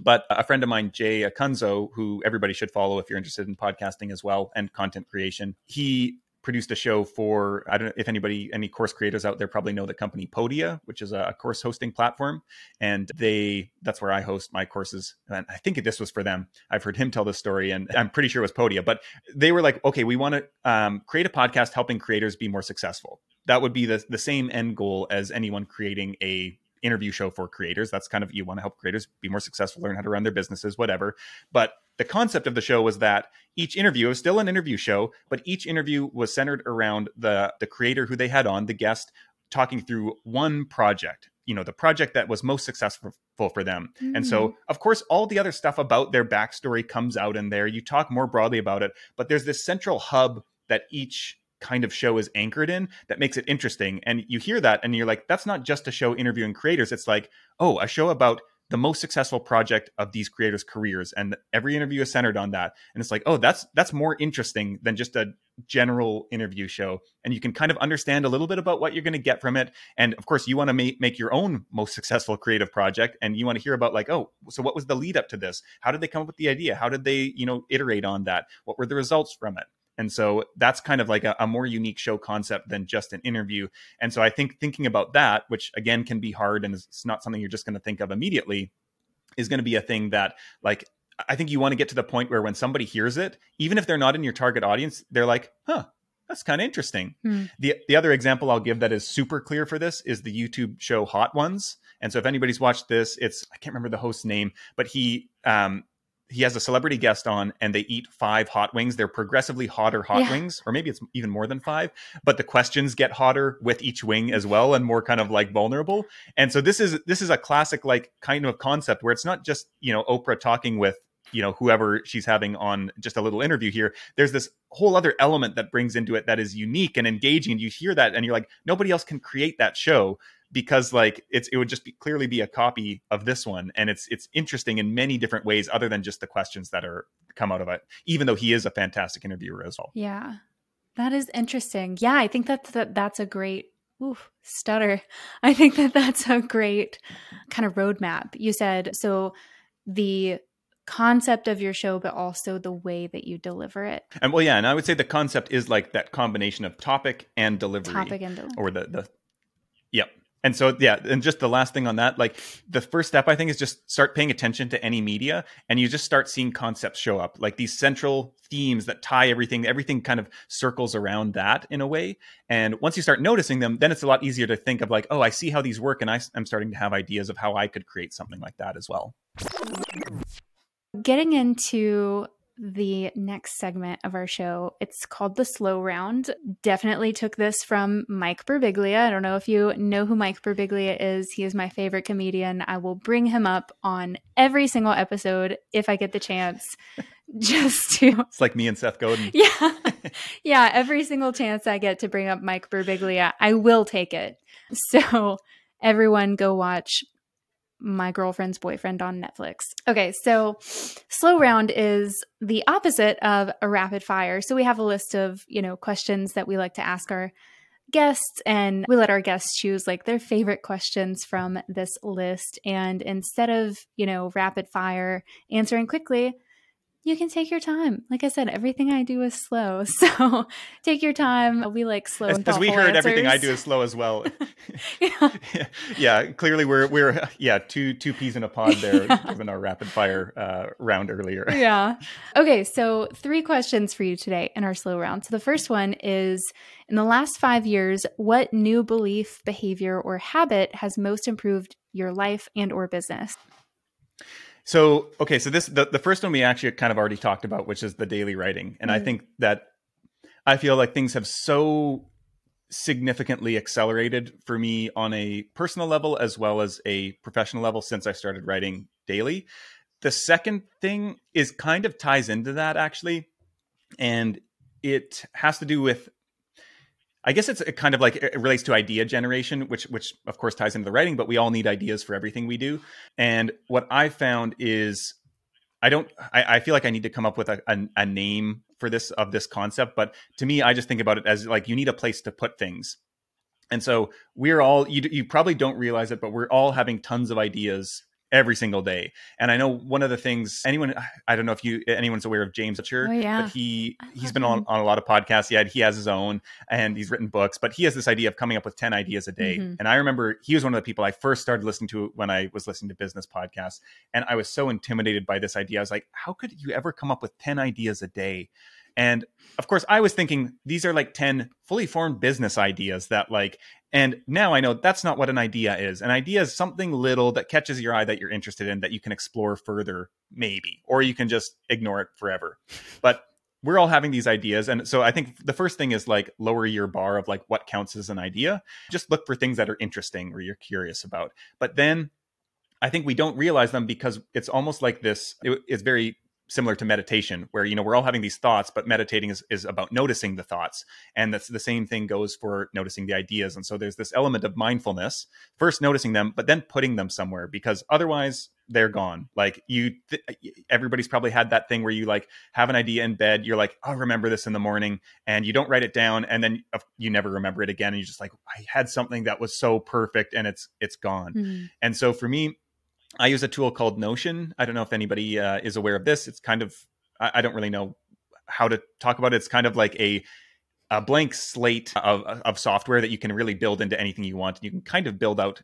C: but a friend of mine, Jay Acunzo who everybody should follow if you're interested in podcasting as well and content creation, he produced a show for I don't know if anybody any course creators out there probably know the company Podia, which is a course hosting platform, and they that's where I host my courses. And I think this was for them. I've heard him tell this story, and I'm pretty sure it was Podia. But they were like, okay, we want to um, create a podcast helping creators be more successful. That would be the the same end goal as anyone creating a interview show for creators. That's kind of you want to help creators be more successful, learn how to run their businesses, whatever. But the concept of the show was that each interview was still an interview show, but each interview was centered around the the creator who they had on, the guest, talking through one project. You know, the project that was most successful for them. Mm. And so, mm. of course, all the other stuff about their backstory comes out in there. You talk more broadly about it, but there's this central hub that each kind of show is anchored in that makes it interesting. And you hear that and you're like, that's not just a show interviewing creators. It's like, oh, a show about the most successful project of these creators' careers, and every interview is centered on that. And it's like, oh, that's that's more interesting than just a general interview show, and you can kind of understand a little bit about what you're going to get from it. And of course, you want to make make your own most successful creative project, and you want to hear about like, oh, so what was the lead up to this? How did they come up with the idea? How did they, you know, iterate on that? What were the results from it? And so that's kind of like a, a, more unique show concept than just an interview. And so I think thinking about that, which again can be hard and it's not something you're just going to think of immediately, is going to be a thing that like I think you want to get to the point where when somebody hears it, even if they're not in your target audience, they're like, huh, that's kind of interesting. Hmm. The the other example I'll give that is super clear for this is the YouTube show Hot Ones. And so if anybody's watched this, it's I can't remember the host's name, but he um he has a celebrity guest on and they eat five hot wings. They're progressively hotter hot yeah. wings, or maybe it's even more than five, but the questions get hotter with each wing as well and more kind of like vulnerable. And so this is this is a classic like kind of concept where it's not just, you know, Oprah talking with you know whoever she's having on just a little interview here there's this whole other element that brings into it that is unique and engaging and you hear that and you're like nobody else can create that show because like it's it would just be, clearly be a copy of this one and it's it's interesting in many different ways other than just the questions that are come out of it even though he is a fantastic interviewer as well
B: yeah that is interesting yeah i think that, that that's a great oof, stutter i think that that's a great kind of roadmap you said so the concept of your show, but also the way that you deliver it.
C: And well, yeah, and I would say the concept is like that combination of topic and delivery.
B: Topic and delivery.
C: Or the the yep. And so yeah, and just the last thing on that, like the first step I think is just start paying attention to any media and you just start seeing concepts show up, like these central themes that tie everything, everything kind of circles around that in a way. And once you start noticing them, then it's a lot easier to think of like, oh, I see how these work and I, I'm starting to have ideas of how I could create something like that as well.
B: Getting into the next segment of our show. It's called the slow round. Definitely took this from Mike Birbiglia. I don't know if you know who Mike Birbiglia is. He is my favorite comedian. I will bring him up on every single episode if I get the chance. Just to
C: It's like me and Seth Godin.
B: Yeah. yeah, every single chance I get to bring up Mike Birbiglia, I will take it. So everyone go watch my girlfriend's boyfriend on Netflix. Okay, so slow round is the opposite of a rapid fire. So we have a list of, you know, questions that we like to ask our guests and we let our guests choose like their favorite questions from this list and instead of, you know, rapid fire answering quickly, you can take your time. Like I said, everything I do is slow. So take your time. We like slow
C: Because we heard
B: answers.
C: everything I do is slow as well. yeah. yeah. Clearly we're we're yeah, two two peas in a pod there yeah. given our rapid fire uh, round earlier.
B: yeah. Okay, so three questions for you today in our slow round. So the first one is in the last 5 years, what new belief, behavior or habit has most improved your life and or business?
C: So okay, so this the, the first one we actually kind of already talked about, which is the daily writing. And mm. I think that I feel like things have so significantly accelerated for me on a personal level as well as a professional level since I started writing daily. The second thing is kind of ties into that actually. And it has to do with I guess it's kind of like it relates to idea generation, which which of course ties into the writing, but we all need ideas for everything we do. And what I found is I don't I, I feel like I need to come up with a, a, a name for this of this concept, but to me, I just think about it as like you need a place to put things. And so we're all you you probably don't realize it, but we're all having tons of ideas every single day. And I know one of the things anyone I don't know if you anyone's aware of James Altucher,
B: oh, yeah.
C: but he he's been on, on a lot of podcasts. Yeah, he has his own and he's written books, but he has this idea of coming up with 10 ideas a day. Mm-hmm. And I remember he was one of the people I first started listening to when I was listening to business podcasts. And I was so intimidated by this idea. I was like, how could you ever come up with 10 ideas a day? And of course, I was thinking these are like 10 fully formed business ideas that, like, and now I know that's not what an idea is. An idea is something little that catches your eye that you're interested in that you can explore further, maybe, or you can just ignore it forever. But we're all having these ideas. And so I think the first thing is like lower your bar of like what counts as an idea. Just look for things that are interesting or you're curious about. But then I think we don't realize them because it's almost like this, it, it's very similar to meditation where you know we're all having these thoughts but meditating is, is about noticing the thoughts. And that's the same thing goes for noticing the ideas. And so there's this element of mindfulness first noticing them but then putting them somewhere because otherwise they're gone. Like you th- everybody's probably had that thing where you like have an idea in bed you're like i'll remember this in the morning and you don't write it down and then you never remember it again and you're just like i had something that was so perfect and it's it's gone. Mm-hmm. and so for me I use a tool called Notion. I don't know if anybody uh, is aware of this. It's kind of I, I, don't really know how to talk about it. It's kind of like a a blank slate of of software that you can really build into anything you want. You can kind of build out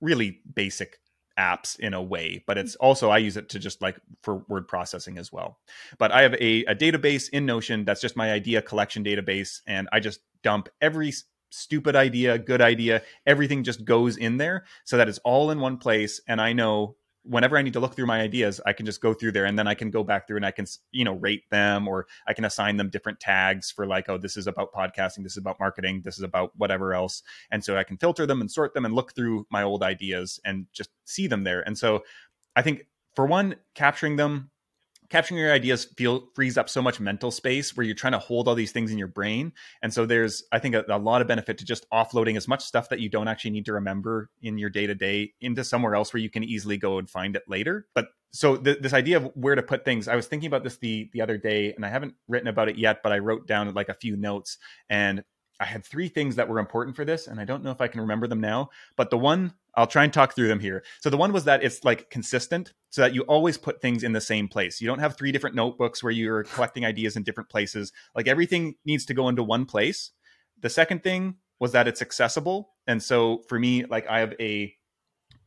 C: really basic apps in a way, but it's also I use it to just like for word processing as well. But I have a, a database in Notion that's just my idea collection database, and I just dump every stupid idea, good idea, everything just goes in there so that it's all in one place. And I know whenever I need to look through my ideas, I can just go through there and then I can go back through and I can, you know, rate them or I can assign them different tags for like, oh, this is about podcasting, this is about marketing, this is about whatever else. And so I can filter them and sort them and look through my old ideas and just see them there. And so I think for one, capturing them capturing your ideas feel frees up so much mental space where you're trying to hold all these things in your brain and so there's i think a, a, lot of benefit to just offloading as much stuff that you don't actually need to remember in your day to day into somewhere else where you can easily go and find it later but so th- this idea of where to put things i was thinking about this the the other day and i haven't written about it yet but i wrote down like a few notes and I had three things that were important for this, and I don't know if I can remember them now. But the one I'll try and talk through them here. So the one was that it's like consistent, so that you always put things in the same place. You don't have three different notebooks where you're collecting ideas in different places. Like everything needs to go into one place. The second thing was that it's accessible, and so for me, like I have a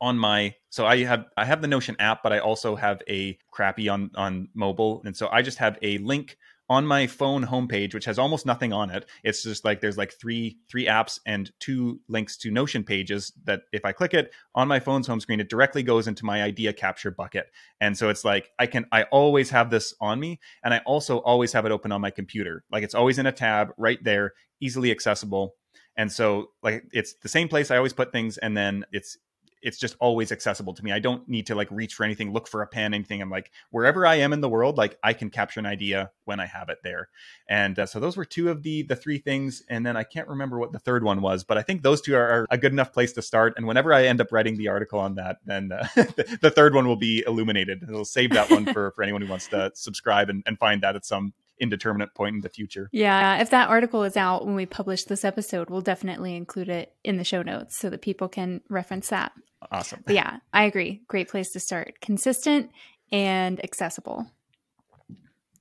C: on my so I have I have the Notion app, but I also have a crappy on on mobile, and so I just have a link on my phone homepage, which has almost nothing on it. It's just like there's like three three apps and two links to Notion pages that if I click it on my phone's home screen, it directly goes into my idea capture bucket. And so it's like I can I always have this on me, and I also always have it open on my computer. Like it's always in a tab right there, easily accessible. And so like it's the same place I always put things, and then it's it's just always accessible to me. I don't need to like reach for anything, look for a pen, anything. I'm like wherever I am in the world, like I can capture an idea when I have it there. And uh, so those were two of the the three things, and then I can't remember what the third one was, but I think those two are, are a good enough place to start. And whenever I end up writing the article on that, then uh, the third one will be illuminated. It'll save that one for for anyone who wants to subscribe and, and find that at some indeterminate point in the future.
B: Yeah. If that article is out when we publish this episode, we'll definitely include it in the show notes so that people can reference that.
C: Awesome.
B: But yeah, I agree. Great place to start. Consistent and accessible.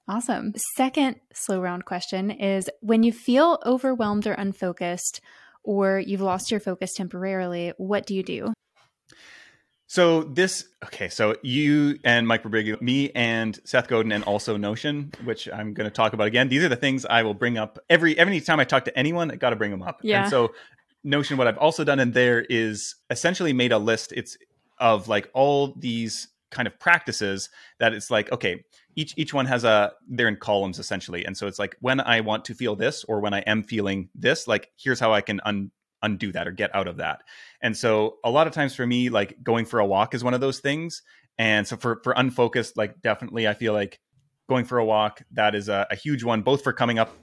B: Awesome. Second slow round question is when you feel overwhelmed or unfocused, or you've lost your focus temporarily, what do you do?
C: So this okay, so you and Mike Birbiglia, me and Seth Godin, and also Notion, which I'm going to talk about again. These are the things I will bring up every every time I talk to anyone. I got to bring them up.
B: Yeah.
C: And so Notion, what I've also done in there is essentially made a list. It's of like all these kind of practices that it's like okay each each one has a they're in columns essentially and so it's like when i want to feel this or when i am feeling this like here's how i can un, undo that or get out of that and so a lot of times for me like going for a walk is one of those things and so for for unfocused like definitely i feel like going for a walk that is a, a huge one both for coming up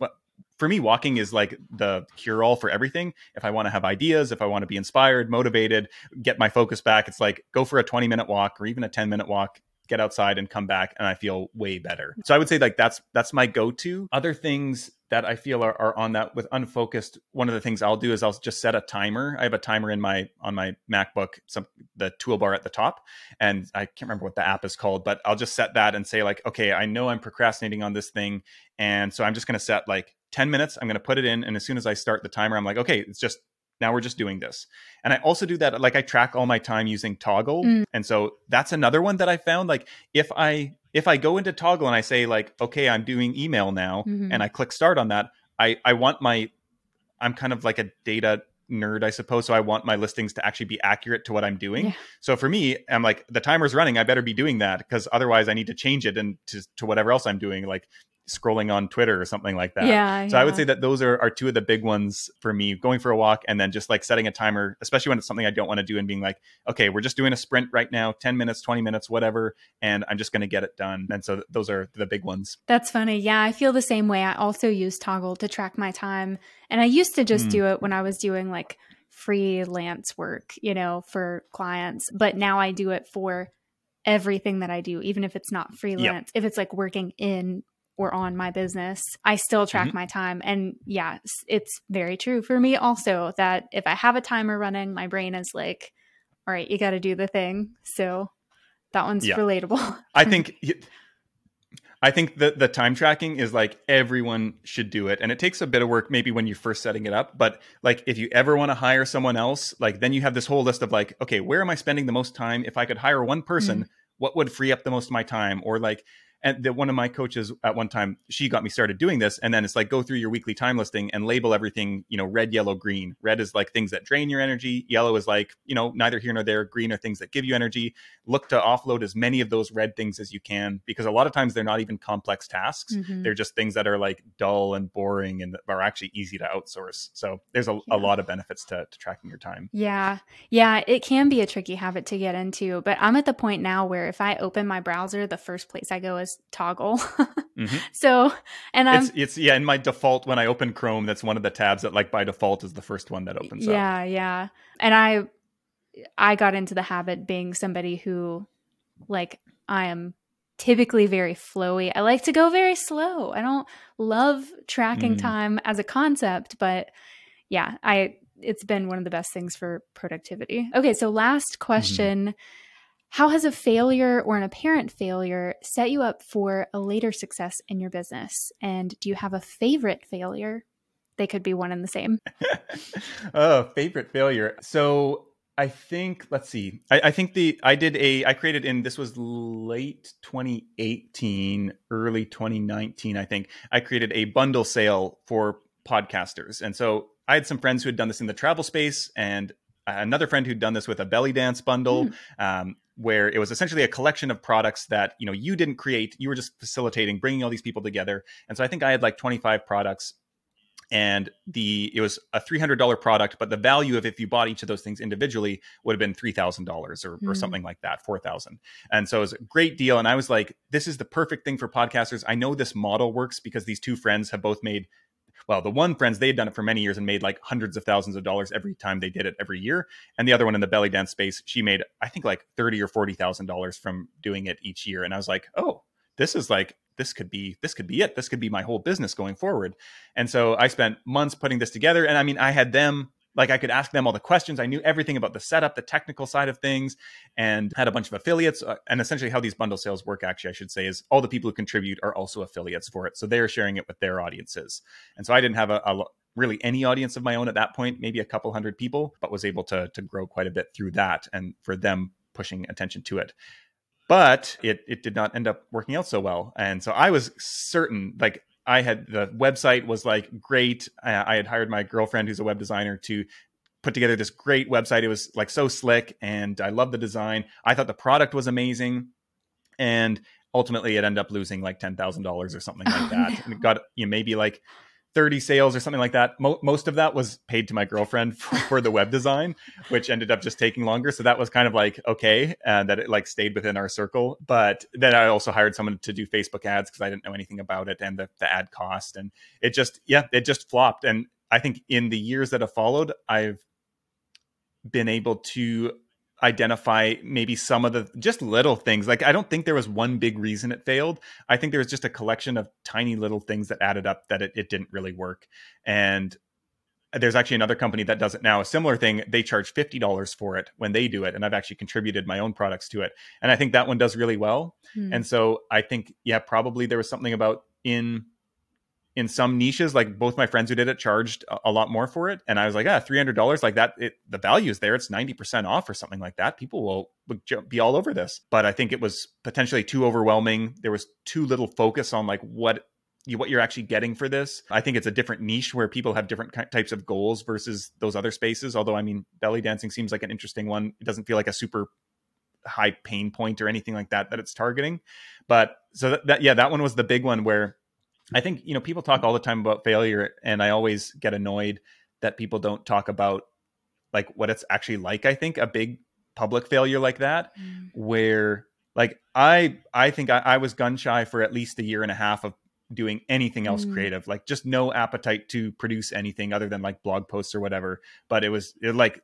C: for me, walking is like the cure all for everything. If I want to have ideas, if I want to be inspired, motivated, get my focus back, it's like go for a 20 minute walk or even a 10 minute walk, get outside and come back and I feel way better. So I would say like that's that's my go-to. Other things that I feel are, are on that with unfocused, one of the things I'll do is I'll just set a timer. I have a timer in my on my MacBook, some the toolbar at the top, and I can't remember what the app is called, but I'll just set that and say like, okay, I know I'm procrastinating on this thing, and so I'm just going to set like 10 minutes. I'm going to put it in. And as soon as I start the timer, I'm like, okay, it's just now we're just doing this. And I also do that, like I track all my time using Toggl Mm. And so that's another one that I found. Like if I, if I go into Toggl and I say like, okay, I'm doing email now mm-hmm. and I click start on that, I, I want my, I'm kind of like a data nerd, I suppose. So I want my listings to actually be accurate to what I'm doing. Yeah. So for me, I'm like, the timer's running. I better be doing that because otherwise I need to change it and to, to whatever else I'm doing. Like scrolling on Twitter or something like that.
B: Yeah.
C: So yeah. I would say that those are, are two of the big ones for me going for a walk and then just like setting a timer, especially when it's something I don't want to do and being like, okay, we're just doing a sprint right now, 10 minutes, 20 minutes, whatever. And I'm just going to get it done. And so th- those are the big ones.
B: That's funny. Yeah. I feel the same way. I also use Toggl to track my time. And I used to just mm. do it when I was doing like freelance work, you know, for clients. But now I do it for everything that I do, even if it's not freelance, yep. if it's like working in or on my business, I still track mm-hmm. my time. And yeah, it's very true for me also that if I have a timer running, my brain is like, all right, you got to do the thing. So that one's yeah. relatable.
C: I think I think that the time tracking is like everyone should do it. And it takes a bit of work maybe when you're first setting it up. But like if you ever want to hire someone else, like then you have this whole list of like, okay, where am I spending the most time? If I could hire one person, mm. what would free up the most of my time? Or like and that one of my coaches at one time she got me started doing this. And then it's like go through your weekly time listing and label everything you know red yellow green. Red is like things that drain your energy. Yellow is like you know neither here nor there. Green are things that give you energy. Look to offload as many of those red things as you can because a lot of times they're not even complex tasks. Mm-hmm. they're just things that are like dull and boring and are actually easy to outsource. So there's a, yeah. a lot of benefits to, to tracking your time.
B: Yeah. Yeah it can be a tricky habit to get into. But i'm at the point now where if i open my browser the first place i go is Toggl. mm-hmm. So, and I'm
C: it's, it's, yeah, in my default when I open Chrome, that's one of the tabs that like by default is the first one that opens
B: yeah,
C: up.
B: Yeah, And I I got into the habit being somebody who like I am typically very flowy. I like to go very slow. I don't love tracking mm. time as a concept, but yeah, I it's been one of the best things for productivity. Okay, so last mm-hmm. question. Mm-hmm how has a failure or an apparent failure set you up for a later success in your business? And do you have a favorite failure? They could be one and the same.
C: oh, favorite failure. So I think let's see. I, I, think the I did a I created in this was late 2018, early 2019. I think I created a bundle sale for podcasters, and so I had some friends who had done this in the travel space, and another friend who'd done this with a belly dance bundle. Mm. Um, where it was essentially a collection of products that you know you didn't create you were just facilitating bringing all these people together and so i think i had like 25 products and the it was a $300 product but the value of if you bought each of those things individually would have been $3000 or, mm. or hmm. something like that 4000 and so it was a great deal and i was like this is the perfect thing for podcasters i know this model works because these two friends have both made well, the one friends they had done it for many years and made like hundreds of thousands of dollars every time they did it every year, and the other one in the belly dance space, she made I think like thirty or forty thousand dollars from doing it each year, and I was like, oh, this is like this could be this could be it. This could be my whole business going forward. And so I spent months putting this together, and I mean, I had them like I could ask them all the questions. I knew everything about the setup, the technical side of things, and had a bunch of affiliates. Uh, and essentially, how these bundle sales work, actually, I should say, is all the people who contribute are also affiliates for it. So they're sharing it with their audiences. And so I didn't have a, a really any audience of my own at that point, maybe a couple hundred people, but was able to to grow quite a bit through that, and for them pushing attention to it but it it did not end up working out so well and so i was certain like I had the website was like great. I had hired my girlfriend, who's a web designer, to put together this great website. It was like so slick, and I loved the design. I thought the product was amazing, and ultimately it ended up losing like ten thousand dollars or something like oh, that. Oh, no. And it got you know, maybe like 30 sales or something like that. Mo- most of that was paid to my girlfriend for, for, the web design, which ended up just taking longer. So that was kind of like okay, and that it like stayed within our circle. But then I also hired someone to do Facebook ads because I didn't know anything about it and the, the ad cost, and it just yeah, it just flopped. And I think in the years that have followed, I've been able to identify maybe some of the just little things. Like I don't think there was one big reason it failed. I think there was just a collection of tiny little things that added up that it, it didn't really work. And there's actually another company that does it now. A similar thing, they charge fifty dollars for it when they do it, and I've actually contributed my own products to it. And I think that one does really well. Hmm. And so I think, yeah, probably there was something about in in some niches, like both my friends who did it charged a, a lot more for it. And I was like, ah, $300 like that. It, the value is there. It's 90% off or something like that. People will, will be all over this. But I think it was potentially too overwhelming. There was too little focus on like what what you're actually getting for this. I think it's a different niche where people have different types of goals versus those other spaces. Although, I mean, belly dancing seems like an interesting one. It doesn't feel like a super high pain point or anything like that that it's targeting. But so that, that yeah, that one was the big one where I think you know people talk all the time about failure, and I always get annoyed that people don't talk about like what it's actually like. I think a big public failure like that, mm. where like I I think I, I, was gun shy for at least a year and a half of doing anything else mm. creative, like just no appetite to produce anything other than like blog posts or whatever. But it was it, like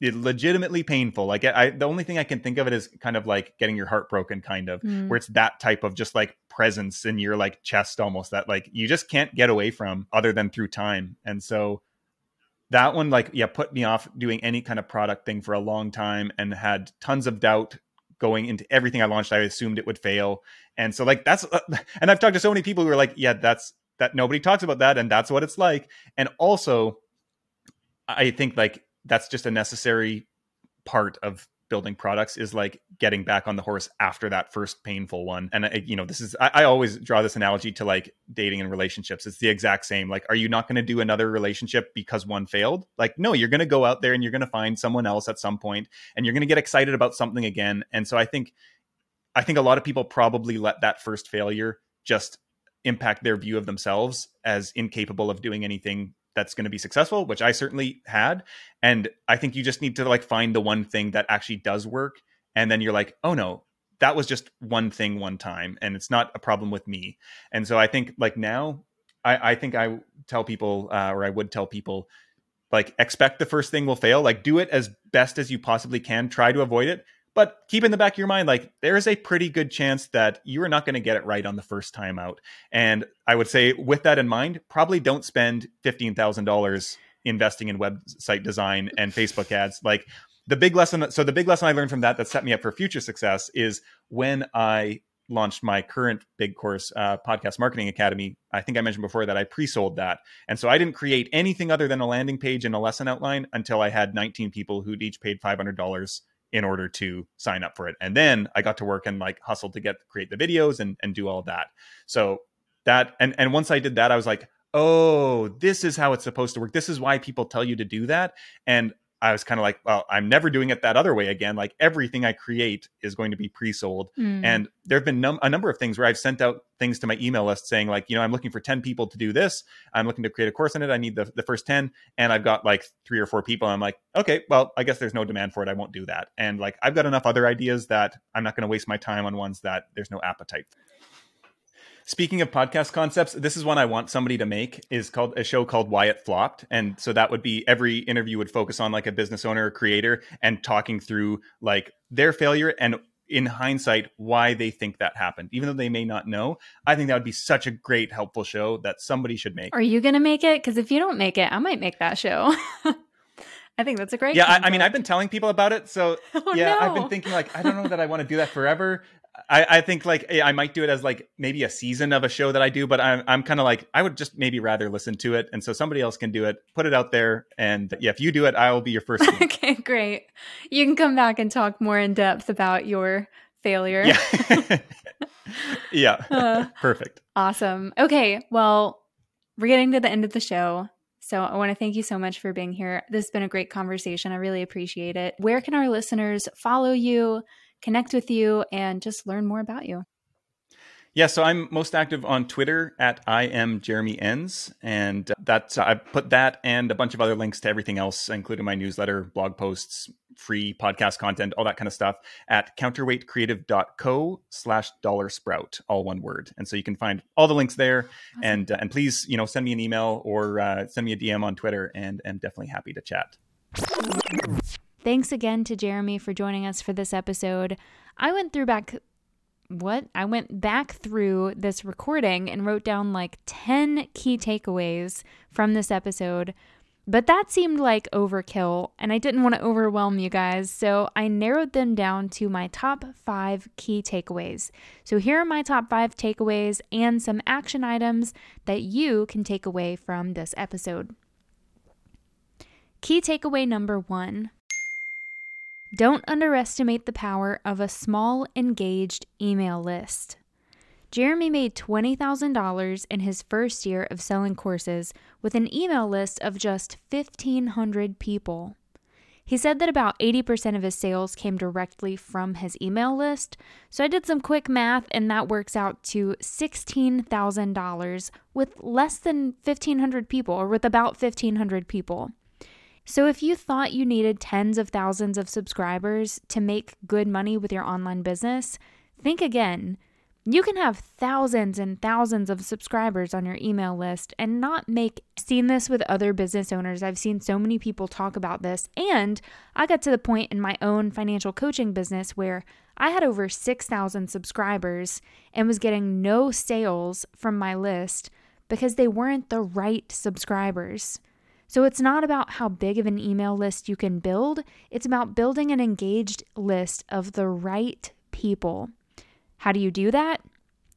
C: legitimately painful. Like I, the only thing I can think of it is kind of like getting your heart broken, kind of, mm. where it's that type of just like presence in your like chest, almost that like you just can't get away from other than through time. And so that one, like, yeah, put me off doing any kind of product thing for a long time and had tons of doubt going into everything I launched. I assumed it would fail, and so like that's uh, and I've talked to so many people who are like, yeah, that's that nobody talks about that, and that's what it's like. And also, I think like that's just a necessary part of building products is like getting back on the horse after that first painful one. And I, you know, this is I, I, always draw this analogy to like dating and relationships. It's the exact same. Like, are you not going to do another relationship because one failed? Like, no, you're going to go out there and you're going to find someone else at some point, and you're going to get excited about something again. And so I think, I think a lot of people probably let that first failure just impact their view of themselves as incapable of doing anything that's going to be successful, which I certainly had. And I think you just need to like find the one thing that actually does work. And then you're like, oh no, that was just one thing one time and it's not a problem with me. And so I think like now, I, I think I tell people, uh, or I would tell people, like expect the first thing will fail. Like do it as best as you possibly can. Try to avoid it but keep in the back of your mind, like there is a pretty good chance that you are not going to get it right on the first time out. And I would say, with that in mind, probably don't spend fifteen thousand dollars investing in website design and Facebook ads. Like the big lesson. So the big lesson I learned from that that set me up for future success is when I launched my current big course, uh, Podcast Marketing Academy. I think I mentioned before that I pre-sold that, and so I didn't create anything other than a landing page and a lesson outline until I had 19 people who'd each paid $500 in order to sign up for it. And then I got to work and like hustle to get create the videos and and do all that. So that and and once I did that, I was like, oh, this is how it's supposed to work. This is why people tell you to do that. And I was kind of like, well, I'm never doing it that other way again. Like everything I create is going to be pre-sold. Mm. And there have been num- a number of things where I've sent out things to my email list saying like, you know, I'm looking for 10 people to do this. I'm looking to create a course in it. I need the, the first 10 and I've got like three or four people. I'm like, okay, well, I guess there's no demand for it. I won't do that. And like, I've got enough other ideas that I'm not going to waste my time on ones that there's no appetite Speaking of podcast concepts, this is one I want somebody to make is called a show called Why It Flopped. And so that would be every interview would focus on like a business owner or creator and talking through like their failure and in hindsight why they think that happened even though they may not know i think that would be such a great helpful show that somebody should make
B: are you going to make it because if you don't make it i might make that show I think that's a great.
C: Yeah, I, I, mean, I've been telling people about it, so oh, yeah, no. I've been thinking like, I don't know that I want to do that forever. I, I think like I might do it as like maybe a season of a show that I do, but I'm I'm kind of like I would just maybe rather listen to it, and so somebody else can do it. Put it out there, and yeah, if you do it, I will be your first.
B: okay, great. You can come back and talk more in depth about your failure.
C: Yeah, yeah, uh, perfect.
B: Awesome. Okay, well, we're getting to the end of the show. So I want to thank you so much for being here. This has been a great conversation. I really appreciate it. Where can our listeners follow you? Connect with you and just learn more about you.
C: Yeah, so I'm most active on Twitter at I am Jeremy Enns, and that's I put that and a bunch of other links to everything else, including my newsletter, blog posts, free podcast content, all that kind of stuff at counterweightcreative.co slash dollar sprout, all one word. And so you can find all the links there, awesome. and uh, and please you know send me an email or uh, send me a DM on Twitter, and I'm definitely happy to chat.
B: Thanks again to Jeremy for joining us for this episode. I went through back what? I went back through this recording and wrote down like 10 key takeaways from this episode. But that seemed like overkill, and I didn't want to overwhelm you guys, so I narrowed them down to my top five key takeaways. So here are my top five takeaways and some action items that you can take away from this episode. Key takeaway number one don't underestimate the power of a small, engaged email list. Jeremy made $20,000 in his first year of selling courses with an email list of just 1,500 people. He said that about 80% of his sales came directly from his email list. So I did some quick math, and that works out to $16,000 with less than 1,500 people, or with about 1,500 people. So, if you thought you needed tens of thousands of subscribers to make good money with your online business, think again. You can have thousands and thousands of subscribers on your email list and not make seen this with other business owners. I've seen so many people talk about this and I got to the point in my own financial coaching business where I had over 6,000 subscribers and was getting no sales from my list because they weren't the right subscribers. So it's not about how big of an email list you can build, it's about building an engaged list of the right people. How do you do that?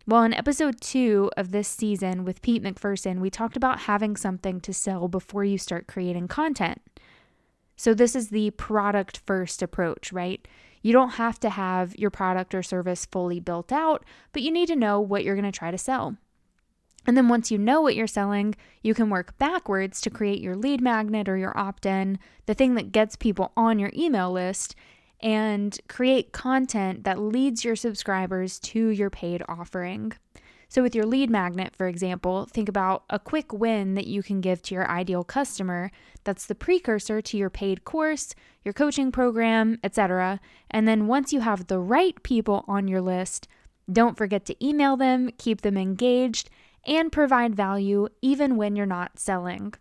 B: Well, in episode two of this season with Pete McPherson, we talked about having something to sell before you start creating content. So, this is the product first approach, right? You don't have to have your product or service fully built out, but you need to know what you're going to try to sell. And then once you know what you're selling, you can work backwards to create your lead magnet or your opt in, the thing that gets people on your email list, and create content that leads your subscribers to your paid offering. So, with your lead magnet, for example, think about a quick win that you can give to your ideal customer that's the precursor to your paid course, your coaching program, etc. And then once you have the right people on your list, don't forget to email them, keep them engaged, and provide value even when you're not selling.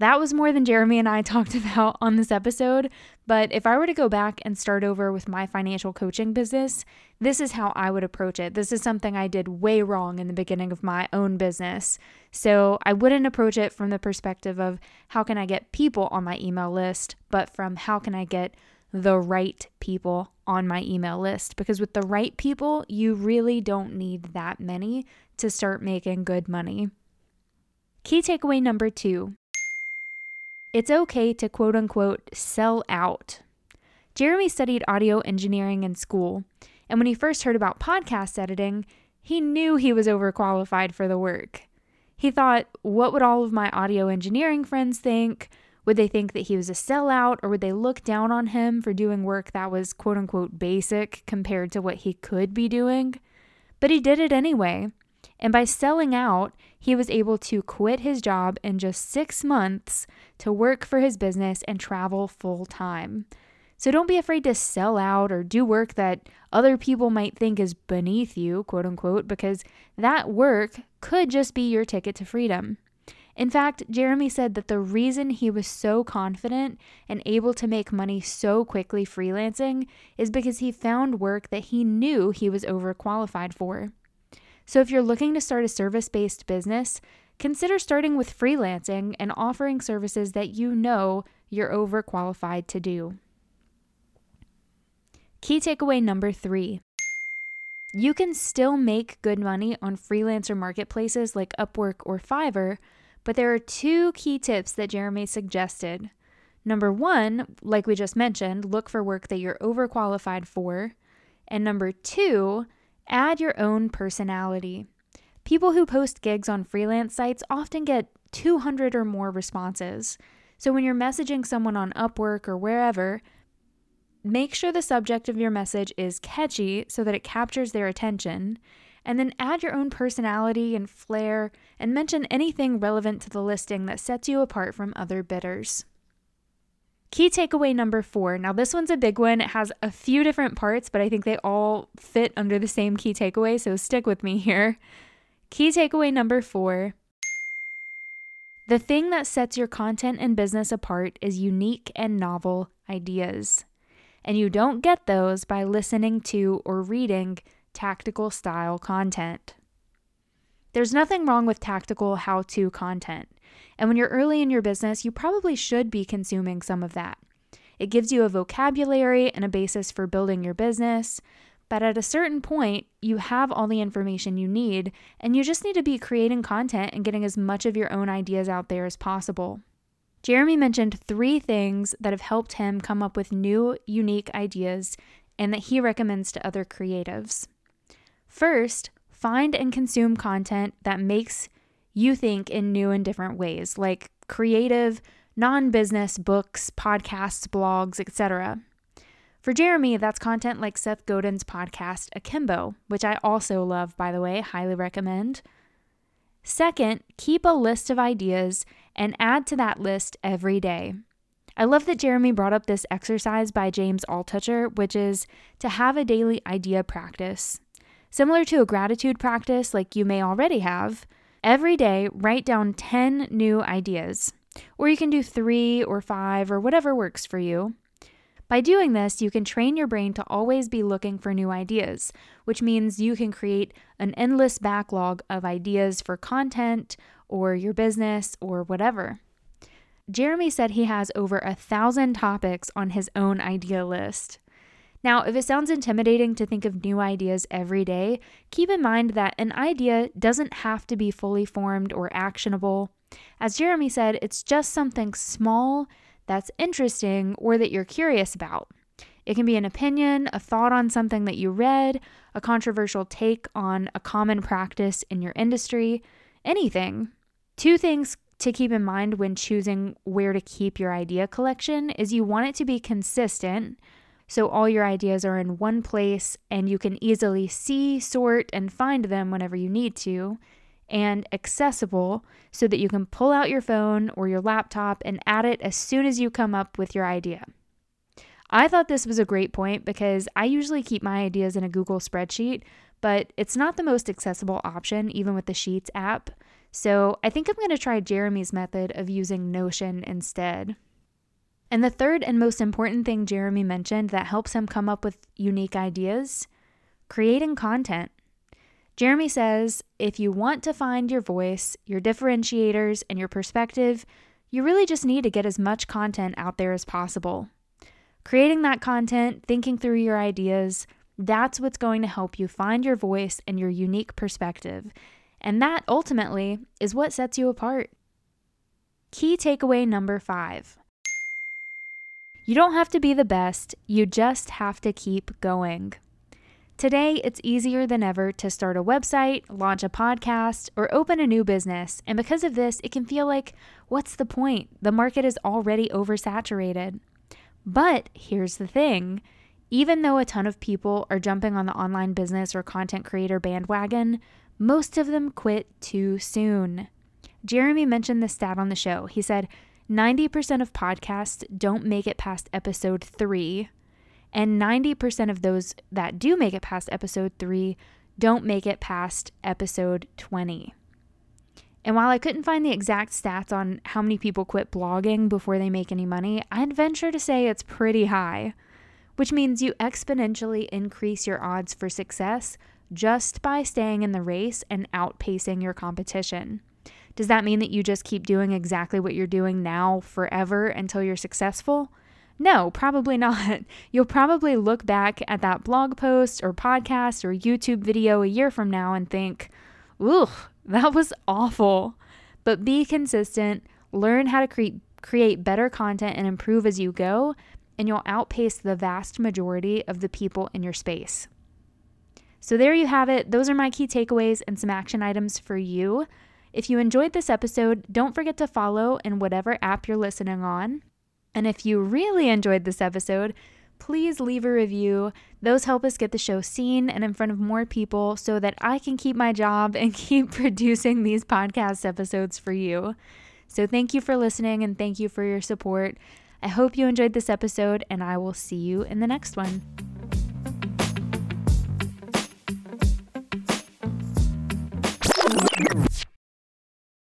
B: That was more than Jeremy and I talked about on this episode, but if I were to go back and start over with my financial coaching business, this is how I would approach it. This is something I did way wrong in the beginning of my own business. So I wouldn't approach it from the perspective of how can I get people on my email list, but from how can I get the right people on my email list because with the right people, you really don't need that many to start making good money. Key takeaway number two it's okay to quote unquote sell out. Jeremy studied audio engineering in school, and when he first heard about podcast editing, he knew he was overqualified for the work. He thought, what would all of my audio engineering friends think? Would they think that he was a sellout, or would they look down on him for doing work that was quote unquote basic compared to what he could be doing? But he did it anyway. And by selling out, he was able to quit his job in just six months to work for his business and travel full time. So don't be afraid to sell out or do work that other people might think is beneath you, quote unquote, because that work could just be your ticket to freedom. In fact, Jeremy said that the reason he was so confident and able to make money so quickly freelancing is because he found work that he knew he was overqualified for. So, if you're looking to start a service based business, consider starting with freelancing and offering services that you know you're overqualified to do. Key takeaway number three you can still make good money on freelancer marketplaces like Upwork or Fiverr, but there are two key tips that Jeremy suggested. Number one, like we just mentioned, look for work that you're overqualified for. And number two, Add your own personality. People who post gigs on freelance sites often get 200 or more responses. So when you're messaging someone on Upwork or wherever, make sure the subject of your message is catchy so that it captures their attention. And then add your own personality and flair and mention anything relevant to the listing that sets you apart from other bidders. Key takeaway number four. Now, this one's a big one. It has a few different parts, but I think they all fit under the same key takeaway, so stick with me here. Key takeaway number four the thing that sets your content and business apart is unique and novel ideas. And you don't get those by listening to or reading tactical style content. There's nothing wrong with tactical how to content. And when you're early in your business, you probably should be consuming some of that. It gives you a vocabulary and a basis for building your business. But at a certain point, you have all the information you need, and you just need to be creating content and getting as much of your own ideas out there as possible. Jeremy mentioned three things that have helped him come up with new, unique ideas and that he recommends to other creatives. First, find and consume content that makes you think in new and different ways, like creative, non business books, podcasts, blogs, etc. For Jeremy, that's content like Seth Godin's podcast, Akimbo, which I also love, by the way, highly recommend. Second, keep a list of ideas and add to that list every day. I love that Jeremy brought up this exercise by James Altucher, which is to have a daily idea practice. Similar to a gratitude practice like you may already have, Every day, write down 10 new ideas, or you can do three or five or whatever works for you. By doing this, you can train your brain to always be looking for new ideas, which means you can create an endless backlog of ideas for content or your business or whatever. Jeremy said he has over a thousand topics on his own idea list. Now, if it sounds intimidating to think of new ideas every day, keep in mind that an idea doesn't have to be fully formed or actionable. As Jeremy said, it's just something small that's interesting or that you're curious about. It can be an opinion, a thought on something that you read, a controversial take on a common practice in your industry, anything. Two things to keep in mind when choosing where to keep your idea collection is you want it to be consistent so all your ideas are in one place and you can easily see, sort, and find them whenever you need to, and accessible so that you can pull out your phone or your laptop and add it as soon as you come up with your idea. I thought this was a great point because I usually keep my ideas in a Google spreadsheet, but it's not the most accessible option, even with the Sheets app. So I think I'm going to try Jeremy's method of using Notion instead. And the third and most important thing Jeremy mentioned that helps him come up with unique ideas creating content. Jeremy says if you want to find your voice, your differentiators, and your perspective, you really just need to get as much content out there as possible. Creating that content, thinking through your ideas, that's what's going to help you find your voice and your unique perspective. And that ultimately is what sets you apart. Key takeaway number five you don't have to be the best, you just have to keep going. Today, it's easier than ever to start a website, launch a podcast, or open a new business. And because of this, it can feel like, what's the point? The market is already oversaturated. But here's the thing even though a ton of people are jumping on the online business or content creator bandwagon, most of them quit too soon. Jeremy mentioned this stat on the show. He said, 90% of podcasts don't make it past episode three, and 90% of those that do make it past episode three don't make it past episode 20. And while I couldn't find the exact stats on how many people quit blogging before they make any money, I'd venture to say it's pretty high, which means you exponentially increase your odds for success just by staying in the race and outpacing your competition. Does that mean that you just keep doing exactly what you're doing now forever until you're successful? No, probably not. You'll probably look back at that blog post or podcast or YouTube video a year from now and think, ooh, that was awful. But be consistent, learn how to create create better content and improve as you go, and you'll outpace the vast majority of the people in your space. So there you have it. Those are my key takeaways and some action items for you. If you enjoyed this episode, don't forget to follow in whatever app you're listening on. And if you really enjoyed this episode, please leave a review. Those help us get the show seen and in front of more people so that I can keep my job and keep producing these podcast episodes for you. So, thank you for listening and thank you for your support. I hope you enjoyed this episode, and I will see you in the next one.